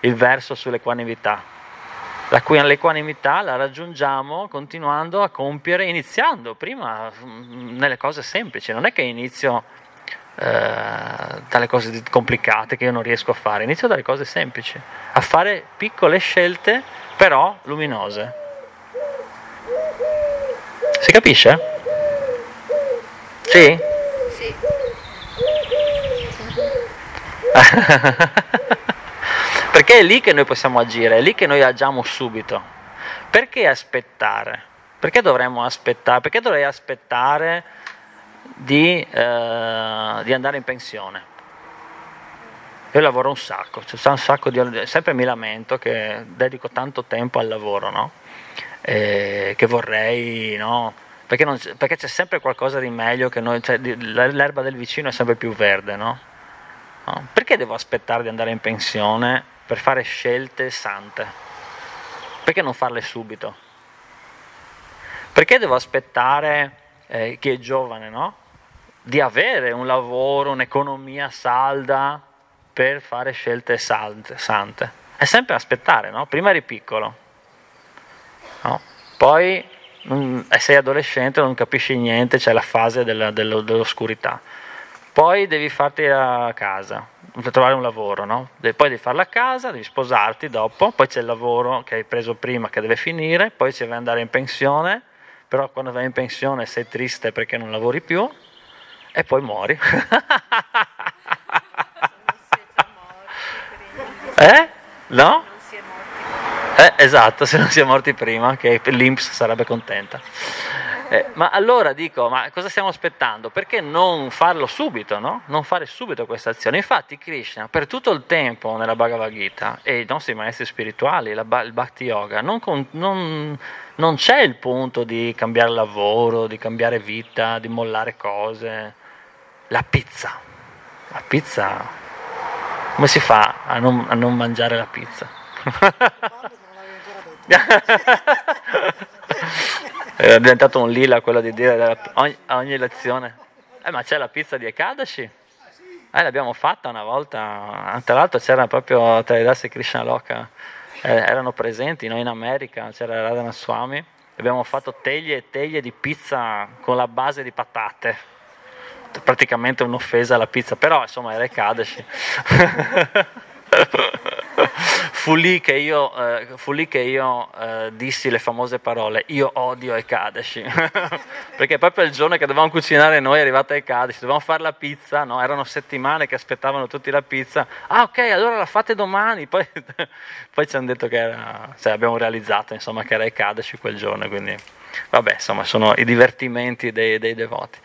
il verso sull'equanimità. l'equanimità la raggiungiamo continuando a compiere, iniziando prima mm, nelle cose semplici. Non è che inizio eh, dalle cose complicate che io non riesco a fare, inizio dalle cose semplici, a fare piccole scelte però luminose. Si capisce? Sì? Perché è lì che noi possiamo agire, è lì che noi agiamo subito. Perché aspettare? Perché dovremmo aspettare? Perché dovrei aspettare di, eh, di andare in pensione? Io lavoro un sacco, cioè un sacco di, sempre mi lamento che dedico tanto tempo al lavoro, no? E che vorrei, no? Perché, non, perché, c'è sempre qualcosa di meglio che noi, cioè, l'erba del vicino è sempre più verde, no? No? Perché devo aspettare di andare in pensione per fare scelte sante? Perché non farle subito? Perché devo aspettare eh, chi è giovane, no? Di avere un lavoro, un'economia salda per fare scelte sante. sante. È sempre aspettare, no? Prima eri piccolo, no? poi mm, sei adolescente, non capisci niente, c'è la fase della, dell'oscurità poi devi farti a casa, per trovare un lavoro, no? Poi devi farla a casa, devi sposarti dopo, poi c'è il lavoro che hai preso prima che deve finire, poi ci devi andare in pensione, però quando vai in pensione sei triste perché non lavori più e poi muori. eh? No? Eh, esatto, se non si è morti prima, che l'Inps sarebbe contenta. Eh, ma allora dico, ma cosa stiamo aspettando? Perché non farlo subito, no? Non fare subito questa azione. Infatti Krishna per tutto il tempo nella Bhagavad Gita e i nostri maestri spirituali, la, il Bhakti Yoga, non, non, non c'è il punto di cambiare lavoro, di cambiare vita, di mollare cose. La pizza. La pizza, come si fa a non, a non mangiare la pizza? È diventato un lila quello di dire ogni, a ogni lezione. Eh, ma c'è la pizza di Ekadashi? Eh, l'abbiamo fatta una volta. Tra l'altro c'era proprio Tridasi e Krishna Loka, eh, erano presenti, noi in America, c'era Radhana Swami. Abbiamo fatto teglie e teglie di pizza con la base di patate. Praticamente un'offesa alla pizza, però insomma era Ekadashi. fu lì che io, eh, lì che io eh, dissi le famose parole io odio Ekadashi perché proprio il giorno che dovevamo cucinare noi è arrivata Ekadashi dovevamo fare la pizza no? erano settimane che aspettavano tutti la pizza. Ah ok allora la fate domani poi, poi ci hanno detto che era cioè abbiamo realizzato insomma che era Ekadashi quel giorno quindi vabbè insomma sono i divertimenti dei, dei devoti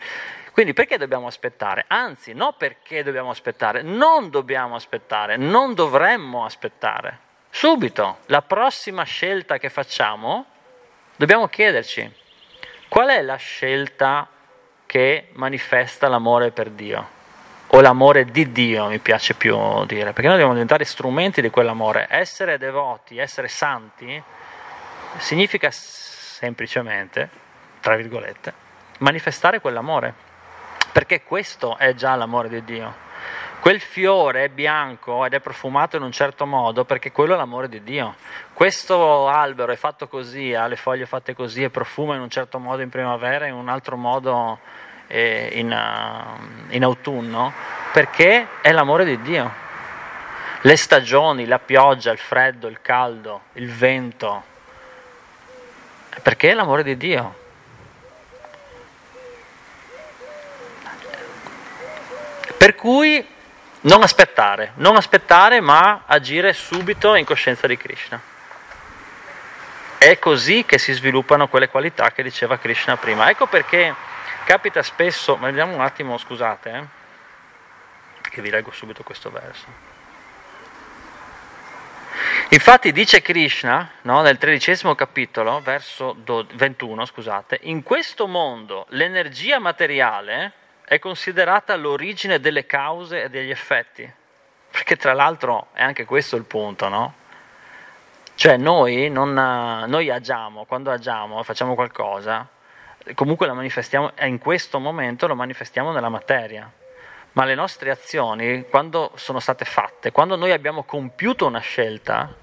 quindi perché dobbiamo aspettare? Anzi, no perché dobbiamo aspettare, non dobbiamo aspettare, non dovremmo aspettare. Subito, la prossima scelta che facciamo, dobbiamo chiederci qual è la scelta che manifesta l'amore per Dio o l'amore di Dio, mi piace più dire, perché noi dobbiamo diventare strumenti di quell'amore. Essere devoti, essere santi, significa semplicemente, tra virgolette, manifestare quell'amore perché questo è già l'amore di Dio. Quel fiore è bianco ed è profumato in un certo modo perché quello è l'amore di Dio. Questo albero è fatto così, ha le foglie fatte così e profuma in un certo modo in primavera e in un altro modo eh, in, uh, in autunno perché è l'amore di Dio. Le stagioni, la pioggia, il freddo, il caldo, il vento, perché è l'amore di Dio. Per cui non aspettare, non aspettare ma agire subito in coscienza di Krishna. È così che si sviluppano quelle qualità che diceva Krishna prima. Ecco perché capita spesso, ma vediamo un attimo, scusate, eh, perché vi leggo subito questo verso. Infatti dice Krishna no, nel tredicesimo capitolo, verso 21, scusate, in questo mondo l'energia materiale è considerata l'origine delle cause e degli effetti, perché tra l'altro è anche questo il punto, no? Cioè noi, non, noi agiamo, quando agiamo, facciamo qualcosa, comunque lo manifestiamo, in questo momento lo manifestiamo nella materia ma le nostre azioni, quando sono state fatte, quando noi abbiamo compiuto una scelta,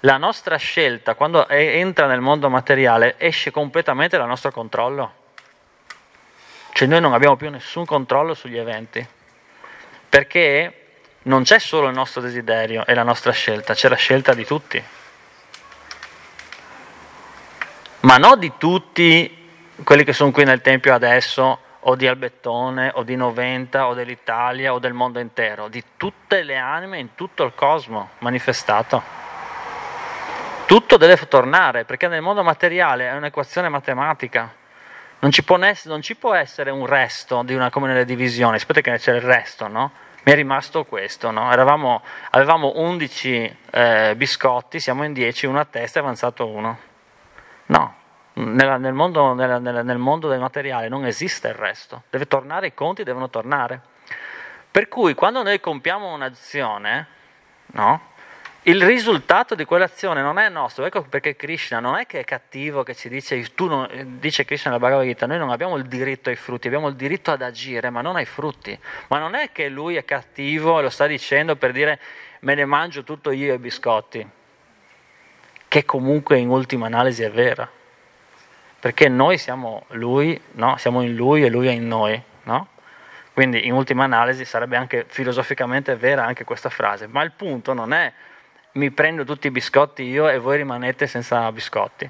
la nostra scelta, quando entra nel mondo materiale, esce completamente dal nostro controllo. Cioè noi non abbiamo più nessun controllo sugli eventi, perché non c'è solo il nostro desiderio e la nostra scelta, c'è la scelta di tutti. Ma non di tutti quelli che sono qui nel Tempio adesso, o di Albettone o di Noventa o dell'Italia o del mondo intero, di tutte le anime in tutto il cosmo manifestato. Tutto deve tornare perché nel mondo materiale è un'equazione matematica. Non ci, essere, non ci può essere un resto di una, come nelle divisioni, aspetta che c'è il resto, no? Mi è rimasto questo, no? Eravamo, avevamo 11 eh, biscotti, siamo in 10, uno a testa è avanzato uno. No, nella, nel, mondo, nella, nella, nel, mondo, del materiale non esiste il resto, deve tornare, i conti devono tornare. Per cui quando noi compiamo un'azione, no, il risultato di quell'azione non è nostro, ecco perché Krishna non è che è cattivo che ci dice, tu non, dice Krishna nella Bhagavad Gita, noi non abbiamo il diritto ai frutti, abbiamo il diritto ad agire, ma non ai frutti. Ma non è che lui è cattivo e lo sta dicendo per dire me ne mangio tutto io i biscotti, che comunque in ultima analisi è vera perché noi siamo lui, no? siamo in lui e lui è in noi. No? Quindi in ultima analisi sarebbe anche filosoficamente vera anche questa frase, ma il punto non è mi prendo tutti i biscotti io e voi rimanete senza biscotti.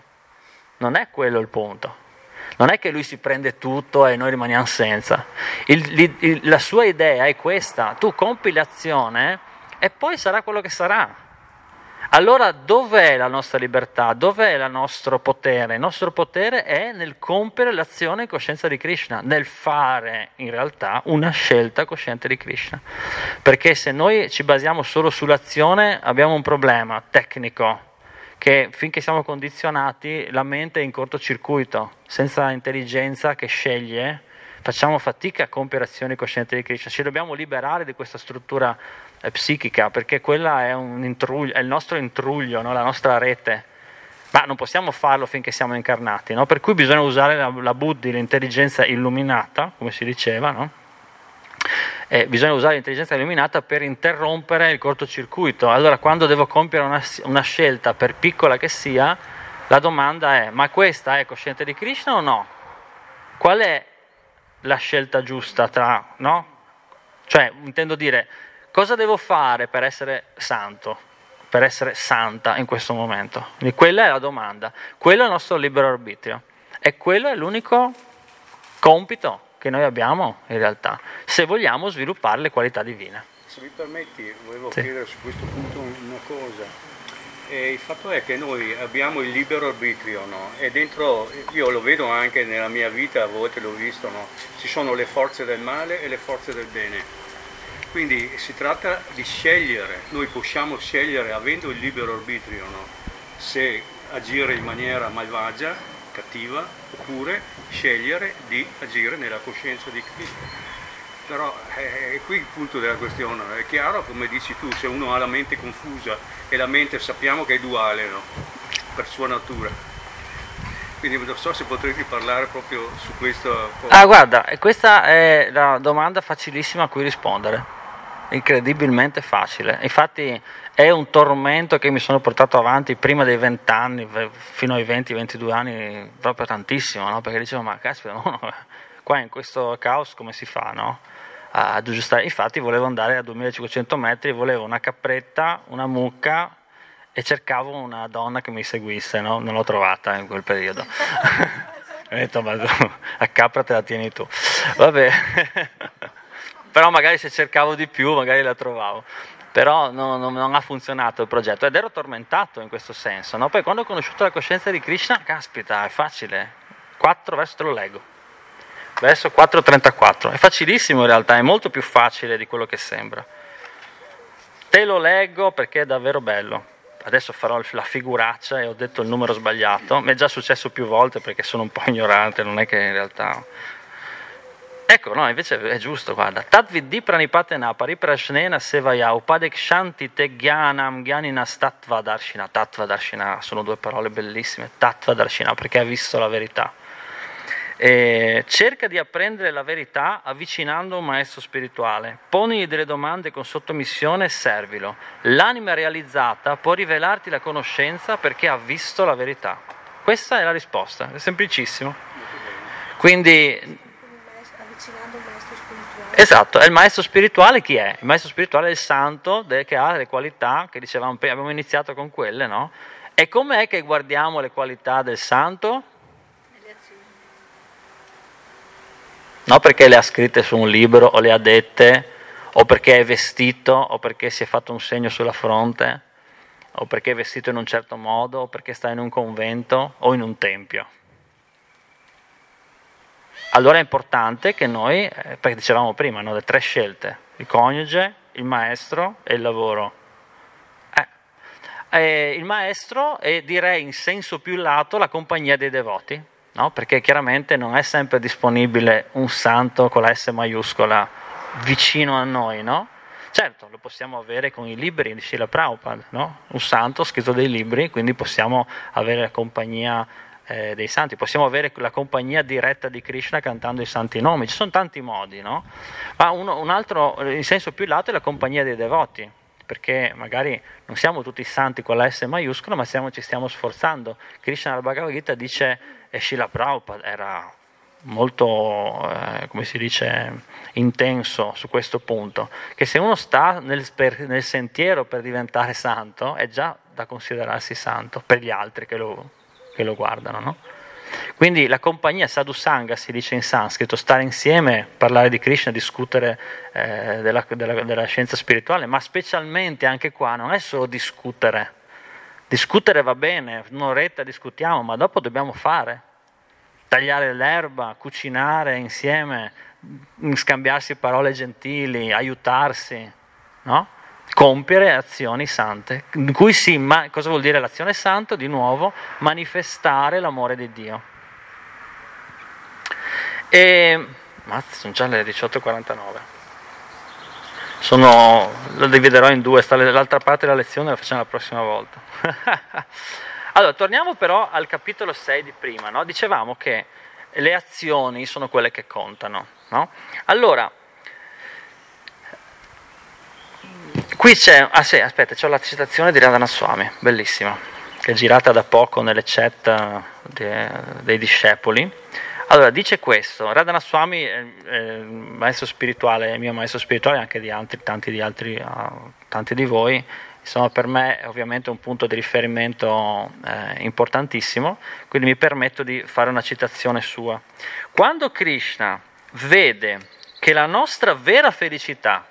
Non è quello il punto. Non è che lui si prende tutto e noi rimaniamo senza. Il, il, la sua idea è questa, tu compi l'azione e poi sarà quello che sarà. Allora dov'è la nostra libertà? Dov'è il nostro potere? Il nostro potere è nel compiere l'azione in coscienza di Krishna, nel fare in realtà una scelta cosciente di Krishna. Perché se noi ci basiamo solo sull'azione abbiamo un problema tecnico, che finché siamo condizionati la mente è in cortocircuito, senza intelligenza che sceglie, facciamo fatica a compiere azioni coscienti di Krishna. Ci dobbiamo liberare di questa struttura psichica, perché quella è, è il nostro intruglio, no? la nostra rete. Ma non possiamo farlo finché siamo incarnati, no? per cui bisogna usare la, la buddhi, l'intelligenza illuminata, come si diceva, no? eh, bisogna usare l'intelligenza illuminata per interrompere il cortocircuito. Allora, quando devo compiere una, una, scelta, per piccola che sia, la domanda è: ma questa è cosciente di Krishna o no? Qual è la scelta giusta tra, no? Cioè, intendo dire, Cosa devo fare per essere santo, per essere santa in questo momento? Quindi quella è la domanda, quello è il nostro libero arbitrio e quello è l'unico compito che noi abbiamo in realtà, se vogliamo sviluppare le qualità divine.
Se mi permetti, volevo sì. chiedere su questo punto una cosa. E il fatto è che noi abbiamo il libero arbitrio, no? E dentro, io lo vedo anche nella mia vita, a volte l'ho visto, no? Ci sono le forze del male e le forze del bene quindi si tratta di scegliere, noi possiamo scegliere avendo il libero arbitrio no? se agire in maniera malvagia, cattiva, oppure scegliere di agire nella coscienza di Cristo. Però è, è qui il punto della questione, è chiaro come dici tu, se uno ha la mente confusa e la mente sappiamo che è duale no? per sua natura. Quindi non so se potresti parlare proprio su questo.
Ah, guarda, questa è la domanda facilissima a cui rispondere incredibilmente facile. Infatti è un tormento che mi sono portato avanti prima dei 20 anni, fino ai 20-22 anni, proprio tantissimo, no? perché dicevo, ma caspita, no, qua in questo caos come si fa no? ad aggiustare? Infatti volevo andare a 2500 metri, volevo una capretta, una mucca e cercavo una donna che mi seguisse, no? non l'ho trovata in quel periodo. Ho detto, ma a capra te la tieni tu. Vabbè però magari se cercavo di più magari la trovavo. Però no, no, non ha funzionato il progetto ed ero tormentato in questo senso. No? Poi quando ho conosciuto la coscienza di Krishna, caspita, è facile. 4 verso te lo leggo. Verso 4.34. È facilissimo in realtà, è molto più facile di quello che sembra. Te lo leggo perché è davvero bello. adesso farò la figuraccia e ho detto il numero sbagliato, mi è già successo più volte perché sono un po' ignorante, non è che in realtà... Ecco, no, invece è giusto, guarda. Tatviddi pranipatena pariprashnena sevaya upadek shanti te gyanam gyanina tattva darshina. Tattva darshina sono due parole bellissime. Tattva darshina perché ha visto la verità. E cerca di apprendere la verità avvicinando un maestro spirituale. Ponigli delle domande con sottomissione e servilo. L'anima realizzata può rivelarti la conoscenza perché ha visto la verità. Questa è la risposta, è semplicissimo. Quindi Esatto, e il maestro spirituale chi è? Il maestro spirituale è il santo che ha le qualità che dicevamo prima, abbiamo iniziato con quelle, no? E com'è che guardiamo le qualità del santo? Non perché le ha scritte su un libro o le ha dette, o perché è vestito, o perché si è fatto un segno sulla fronte, o perché è vestito in un certo modo, o perché sta in un convento o in un tempio allora è importante che noi, eh, perché dicevamo prima, no, le tre scelte, il coniuge, il maestro e il lavoro. Eh, eh, il maestro è direi in senso più lato la compagnia dei devoti, no? perché chiaramente non è sempre disponibile un santo con la S maiuscola vicino a noi, no? Certo, lo possiamo avere con i libri di Srila Prabhupada, no? un santo ha scritto dei libri, quindi possiamo avere la compagnia eh, dei santi, possiamo avere la compagnia diretta di Krishna cantando i santi nomi, ci sono tanti modi, no? Ma uno, un altro, in senso più lato, è la compagnia dei devoti, perché magari non siamo tutti santi con la S maiuscola, ma siamo, ci stiamo sforzando. Krishna al Bhagavad Gita dice, e Srila Prabhupada era molto, eh, come si dice, intenso su questo punto, che se uno sta nel, per, nel, sentiero per diventare santo, è già da considerarsi santo per gli altri che lo, che lo guardano. No? Quindi la compagnia sadhusanga si dice in sanscrito, stare insieme, parlare di Krishna, discutere eh, della, della, della scienza spirituale, ma specialmente anche qua non è solo discutere. Discutere va bene, un'oretta discutiamo, ma dopo dobbiamo fare. Tagliare l'erba, cucinare insieme, scambiarsi parole gentili, aiutarsi, no? Compiere azioni sante, in cui si, ma, cosa vuol dire l'azione santa? Di nuovo, manifestare l'amore di Dio. E, mazza, sono già le 18.49. Sono, lo dividerò in due, l'altra parte della lezione la facciamo la prossima volta. allora, torniamo però al capitolo 6 di prima, no? dicevamo che le azioni sono quelle che contano. No? Allora, Qui c'è, ah sì, aspetta, c'è la citazione di Radhana Swami, bellissima, che è girata da poco nelle chat eh, dei, dei discepoli. Allora, dice questo, Radhana Swami è maestro spirituale, mio maestro spirituale anche di altri, tanti di altri, uh, tanti di voi, insomma per me è ovviamente un punto di riferimento eh, importantissimo, quindi mi permetto di fare una citazione sua. Quando Krishna vede che la nostra vera felicità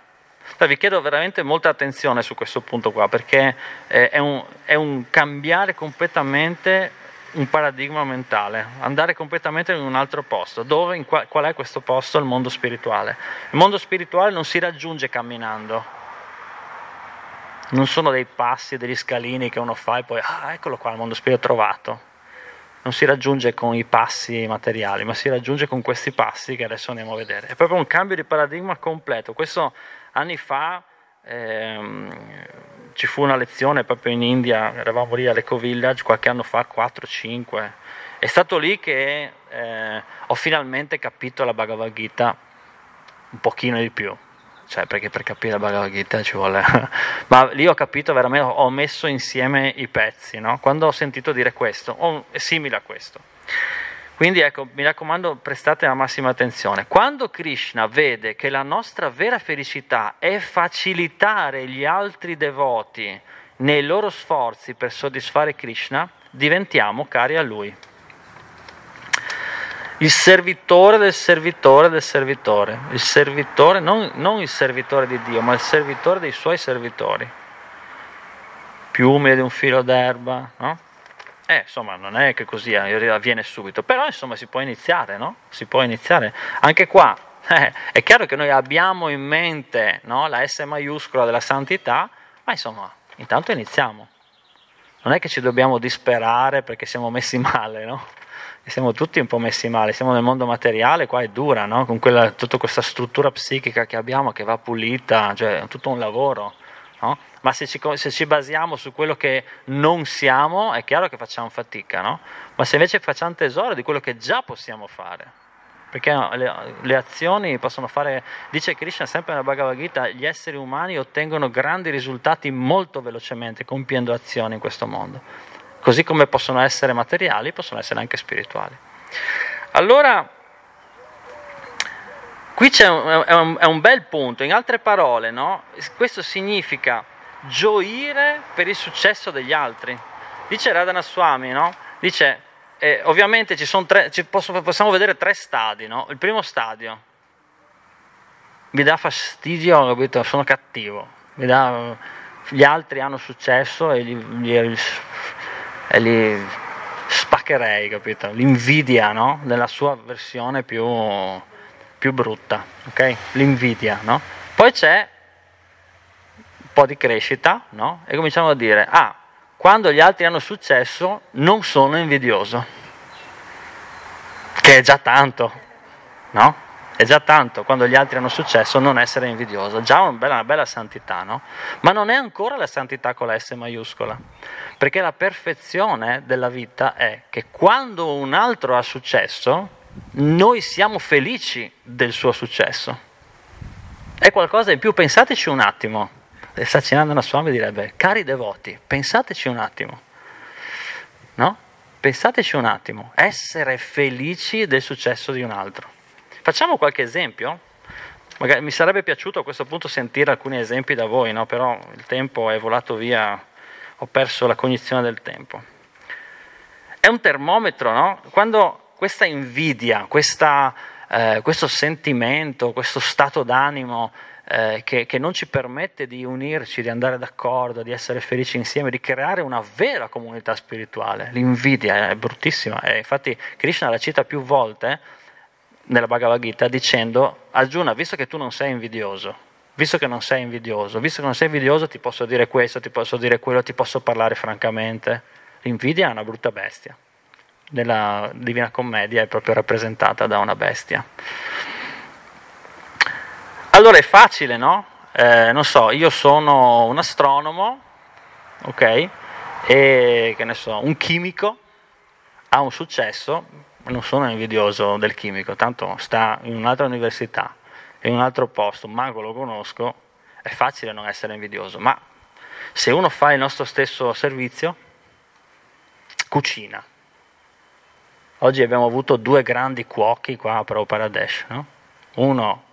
vi chiedo veramente molta attenzione su questo punto qua, perché è un, è un cambiare completamente un paradigma mentale, andare completamente in un altro posto. Dove, qual, qual è questo posto? Il mondo spirituale. Il mondo spirituale non si raggiunge camminando. Non sono dei passi, degli scalini che uno fa e poi, ah, eccolo qua, il mondo spirituale trovato. Non si raggiunge con i passi materiali, ma si raggiunge con questi passi che adesso andiamo a vedere. È proprio un cambio di paradigma completo. Questo Anni fa ehm, ci fu una lezione proprio in India, eravamo lì all'Eco Village qualche anno fa, 4-5. È stato lì che eh, ho finalmente capito la Bhagavad Gita un pochino di più. Cioè, perché per capire la Bhagavad Gita ci vuole. Ma lì ho capito veramente, ho messo insieme i pezzi, no? Quando ho sentito dire questo, oh, è simile a questo. Quindi ecco, mi raccomando, prestate la massima attenzione. Quando Krishna vede che la nostra vera felicità è facilitare gli altri devoti nei loro sforzi per soddisfare Krishna, diventiamo cari a lui. Il servitore del servitore del servitore, il servitore, non, non il servitore di Dio, ma il servitore dei suoi servitori. Più umile di un filo d'erba, no? Eh, insomma, non è che così avviene subito, però insomma si può iniziare, no? Si può iniziare. Anche qua eh, è chiaro che noi abbiamo in mente no, la S maiuscola della santità, ma insomma, intanto iniziamo. Non è che ci dobbiamo disperare perché siamo messi male, no? siamo tutti un po' messi male, siamo nel mondo materiale, qua è dura, no? con quella, tutta questa struttura psichica che abbiamo che va pulita, cioè è tutto un lavoro. No? Ma se ci, se ci, basiamo su quello che non siamo, è chiaro che facciamo fatica, no? ma se invece facciamo tesoro di quello che già possiamo fare, perché le, le, azioni possono fare, dice Krishna sempre nella Bhagavad Gita, gli esseri umani ottengono grandi risultati molto velocemente compiendo azioni in questo mondo così come possono essere materiali, possono essere anche spirituali. Allora, qui c'è un, è, un, è un bel punto, in altre parole, no? questo significa gioire per il successo degli altri. Dice Radhana Swami, no? dice, eh, ovviamente ci tre, ci posso, possiamo vedere tre stadi, no? il primo stadio, mi dà fastidio, capito? sono cattivo, dà, gli altri hanno successo e gli, gli e li spaccherei, capito? L'invidia, no? Nella sua versione più, più brutta, ok? L'invidia, no? Poi c'è un po' di crescita, no? E cominciamo a dire, ah, quando gli altri hanno successo non sono invidioso, che è già tanto, no? È già tanto quando gli altri hanno successo non essere invidioso, già una bella, una bella santità, no? Ma non è ancora la santità con la S maiuscola, perché la perfezione della vita è che quando un altro ha successo, noi siamo felici del suo successo. È qualcosa in più, pensateci un attimo. E Sacinandana Swami direbbe, cari devoti, pensateci un attimo. No? Pensateci un attimo, essere felici del successo di un altro. Facciamo qualche esempio? Magari, mi sarebbe piaciuto a questo punto sentire alcuni esempi da voi, no? però il tempo è volato via, ho perso la cognizione del tempo. È un termometro, no? Quando questa invidia, questa, eh, questo sentimento, questo stato d'animo eh, che, che, non ci permette di unirci, di andare d'accordo, di essere felici insieme, di creare una vera comunità spirituale. L'invidia è bruttissima, e infatti Krishna la cita più volte nella Bhagavad Gita dicendo Arjuna, visto che tu non sei invidioso, visto che non sei invidioso, visto che non sei invidioso ti posso dire questo, ti posso dire quello, ti posso parlare francamente. L'invidia è una brutta bestia. Nella Divina Commedia è proprio rappresentata da una bestia. Allora è facile, no? Eh, non so, io sono un astronomo, ok? E che ne so, un chimico ha un successo, non sono invidioso del chimico, tanto sta in un'altra università, in un altro posto, manco lo conosco, è facile non essere invidioso, ma se uno fa il nostro stesso servizio, cucina. Oggi abbiamo avuto due grandi cuochi qua a Prabhupada no? Uno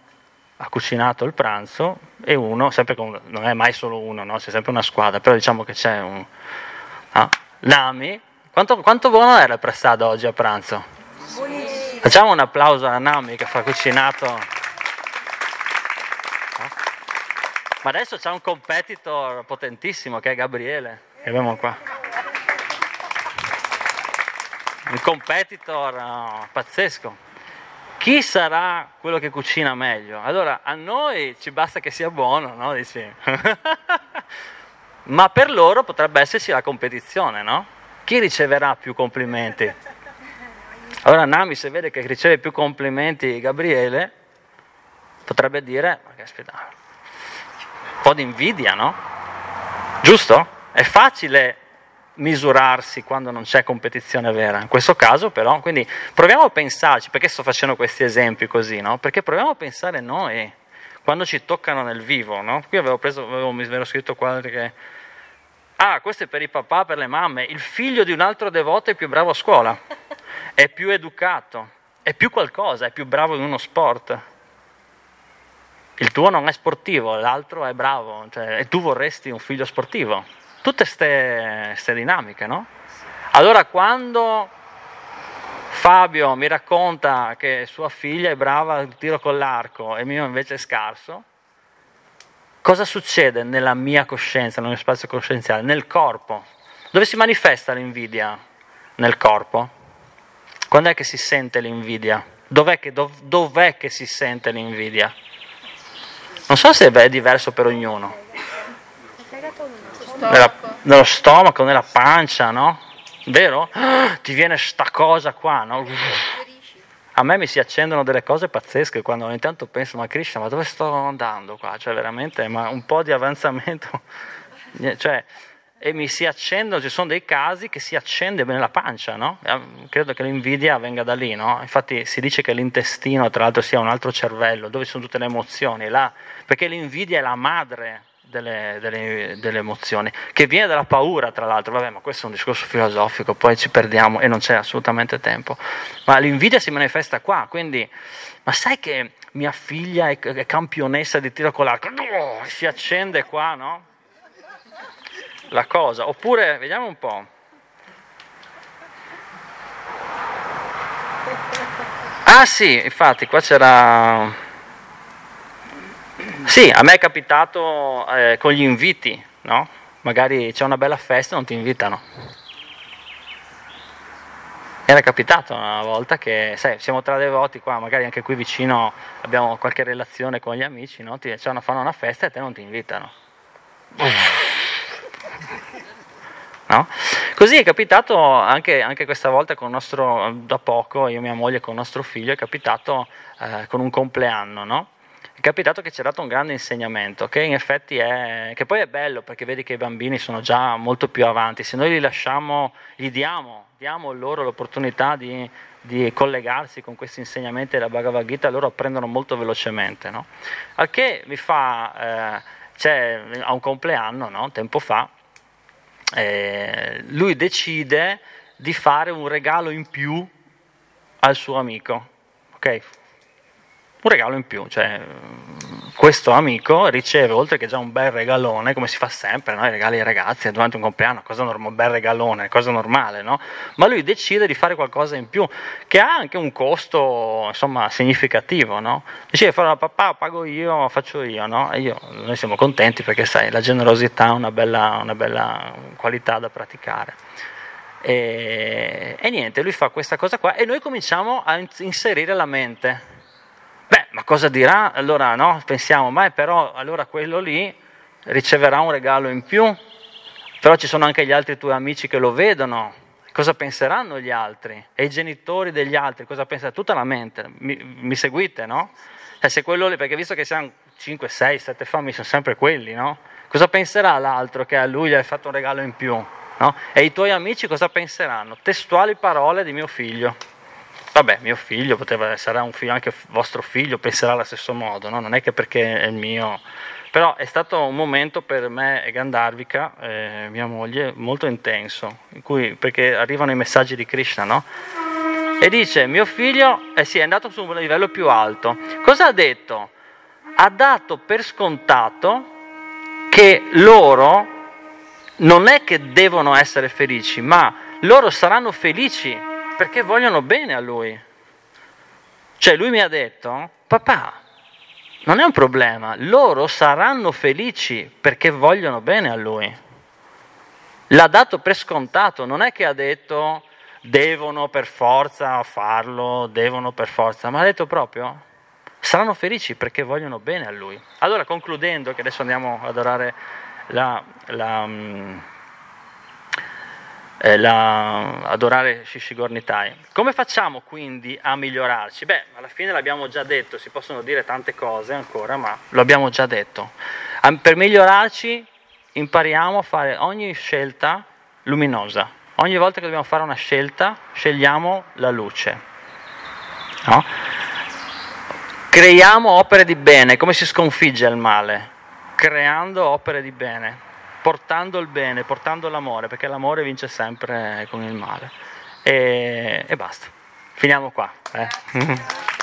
ha cucinato il pranzo e uno, sempre con, non è mai solo uno, no? c'è sempre una squadra, però diciamo che c'è un... Ah, Nami, quanto, quanto buono era il pressato oggi a pranzo? Facciamo un applauso a Nami che fa cucinato. Ma adesso c'è un competitor potentissimo che è Gabriele, che abbiamo qua. Un competitor uh, pazzesco. Chi sarà quello che cucina meglio? Allora, a noi ci basta che sia buono, no? Dici? Ma per loro potrebbe esserci la competizione, no? Chi riceverà più complimenti? Allora Nami se vede che riceve più complimenti Gabriele, potrebbe dire, ma che aspetta, un po' di invidia, no? Giusto? È facile misurarsi quando non c'è competizione vera. In questo caso però, quindi proviamo a pensarci, perché sto facendo questi esempi così, no? Perché proviamo a pensare noi, quando ci toccano nel vivo, no? Qui avevo preso, avevo, mi ero scritto qua che... Ah, questo è per i papà, per le mamme. Il figlio di un altro devoto è più bravo a scuola è più educato, è più qualcosa, è più bravo in uno sport. Il tuo non è sportivo, l'altro è bravo, cioè, e tu vorresti un figlio sportivo. Tutte queste dinamiche, no? Allora quando Fabio mi racconta che sua figlia è brava al tiro con l'arco e mio invece è scarso, cosa succede nella mia coscienza, nel mio spazio coscienziale, nel corpo? Dove si manifesta l'invidia? Nel corpo. Quando è che si sente l'invidia? Dov'è che, dov, dov'è che si sente l'invidia? Non so se è diverso per ognuno. Nella, nello stomaco, nella pancia, no? Vero? Ti viene sta cosa qua, no? A me mi si accendono delle cose pazzesche quando ogni tanto penso, ma Krishna, ma dove sto andando qua? Cioè veramente, ma un po' di avanzamento, cioè, e mi si accendono, ci sono dei casi che si accende bene la pancia, no? Credo che l'invidia venga da lì, no? Infatti si dice che l'intestino, tra l'altro, sia un altro cervello, dove sono tutte le emozioni, là, perché l'invidia è la madre delle, delle, delle, emozioni, che viene dalla paura, tra l'altro. Vabbè, ma questo è un discorso filosofico, poi ci perdiamo e non c'è assolutamente tempo. Ma l'invidia si manifesta qua, quindi, ma sai che mia figlia è, è campionessa di tiro con l'arco? No, si accende qua, no? La cosa. Oppure, vediamo un po'. Ah sì, infatti, qua c'era sì, a me è capitato eh, con gli inviti, no? Magari c'è una bella festa e non ti invitano. Era capitato una volta che, sai, siamo tra devoti qua, magari anche qui vicino abbiamo qualche relazione con gli amici, no? Ti cioè, fanno una festa e te non ti invitano. No? Così è capitato anche, anche, questa volta con nostro, da poco, io e mia moglie con nostro figlio, è capitato eh, con un compleanno, no? È capitato che ci ha dato un grande insegnamento, che in effetti è, che poi è bello perché vedi che i bambini sono già molto più avanti, se noi li lasciamo, gli diamo, diamo loro l'opportunità di, di collegarsi con questi insegnamenti della Bhagavad Gita, loro apprendono molto velocemente. No? Al che mi fa, eh, a un compleanno, no? tempo fa, eh, lui decide di fare un regalo in più al suo amico. Okay? Un regalo in più, cioè questo amico riceve oltre che già un bel regalone, come si fa sempre, no? i regali ai ragazzi durante un compleanno, cosa norm- un bel regalone, cosa normale, no? ma lui decide di fare qualcosa in più che ha anche un costo insomma, significativo, no? decide di fare la papà, pago io, faccio io, no? e io, noi siamo contenti perché sai, la generosità è una bella, una bella qualità da praticare. E, e niente, lui fa questa cosa qua e noi cominciamo a inserire la mente Beh, ma cosa dirà? Allora no, pensiamo, ma però allora quello lì riceverà un regalo in più, però ci sono anche gli altri tuoi amici che lo vedono, cosa penseranno gli altri? E i genitori degli altri, cosa penseranno? Tutta la mente, mi, mi seguite, no? Eh, se quello lì, perché visto che siamo 5, 6, 7 famiglie, sono sempre quelli, no? Cosa penserà l'altro che a lui gli hai fatto un regalo in più? No? E i tuoi amici cosa penseranno? Testuali parole di mio figlio vabbè, mio figlio poteva, sarà un figlio, anche vostro figlio penserà allo stesso modo, no? non è che perché è il mio, però è stato un momento per me e Gandharvika, eh, mia moglie, molto intenso, cui, perché arrivano i messaggi di Krishna, no? E dice, mio figlio eh sì, è andato su un livello più alto. Cosa ha detto? Ha dato per scontato che loro non è che devono essere felici, ma loro saranno felici perché vogliono bene a lui. Cioè lui mi ha detto, papà, non è un problema, loro saranno felici perché vogliono bene a lui. L'ha dato per scontato, non è che ha detto devono per forza farlo, devono per forza, ma ha detto proprio saranno felici perché vogliono bene a lui. Allora concludendo, che adesso andiamo ad adorare la, la mm, eh, la, adorare Shishigornitai. Come facciamo quindi a migliorarci? Beh, alla fine l'abbiamo già detto, si possono dire tante cose ancora, ma lo abbiamo già detto. Per migliorarci impariamo a fare ogni scelta luminosa. Ogni volta che dobbiamo fare una scelta, scegliamo la luce. No? Creiamo opere di bene, come si sconfigge il male? Creando opere di bene portando il bene, portando l'amore, perché l'amore vince sempre con il male. E, e basta. Finiamo qua. Eh?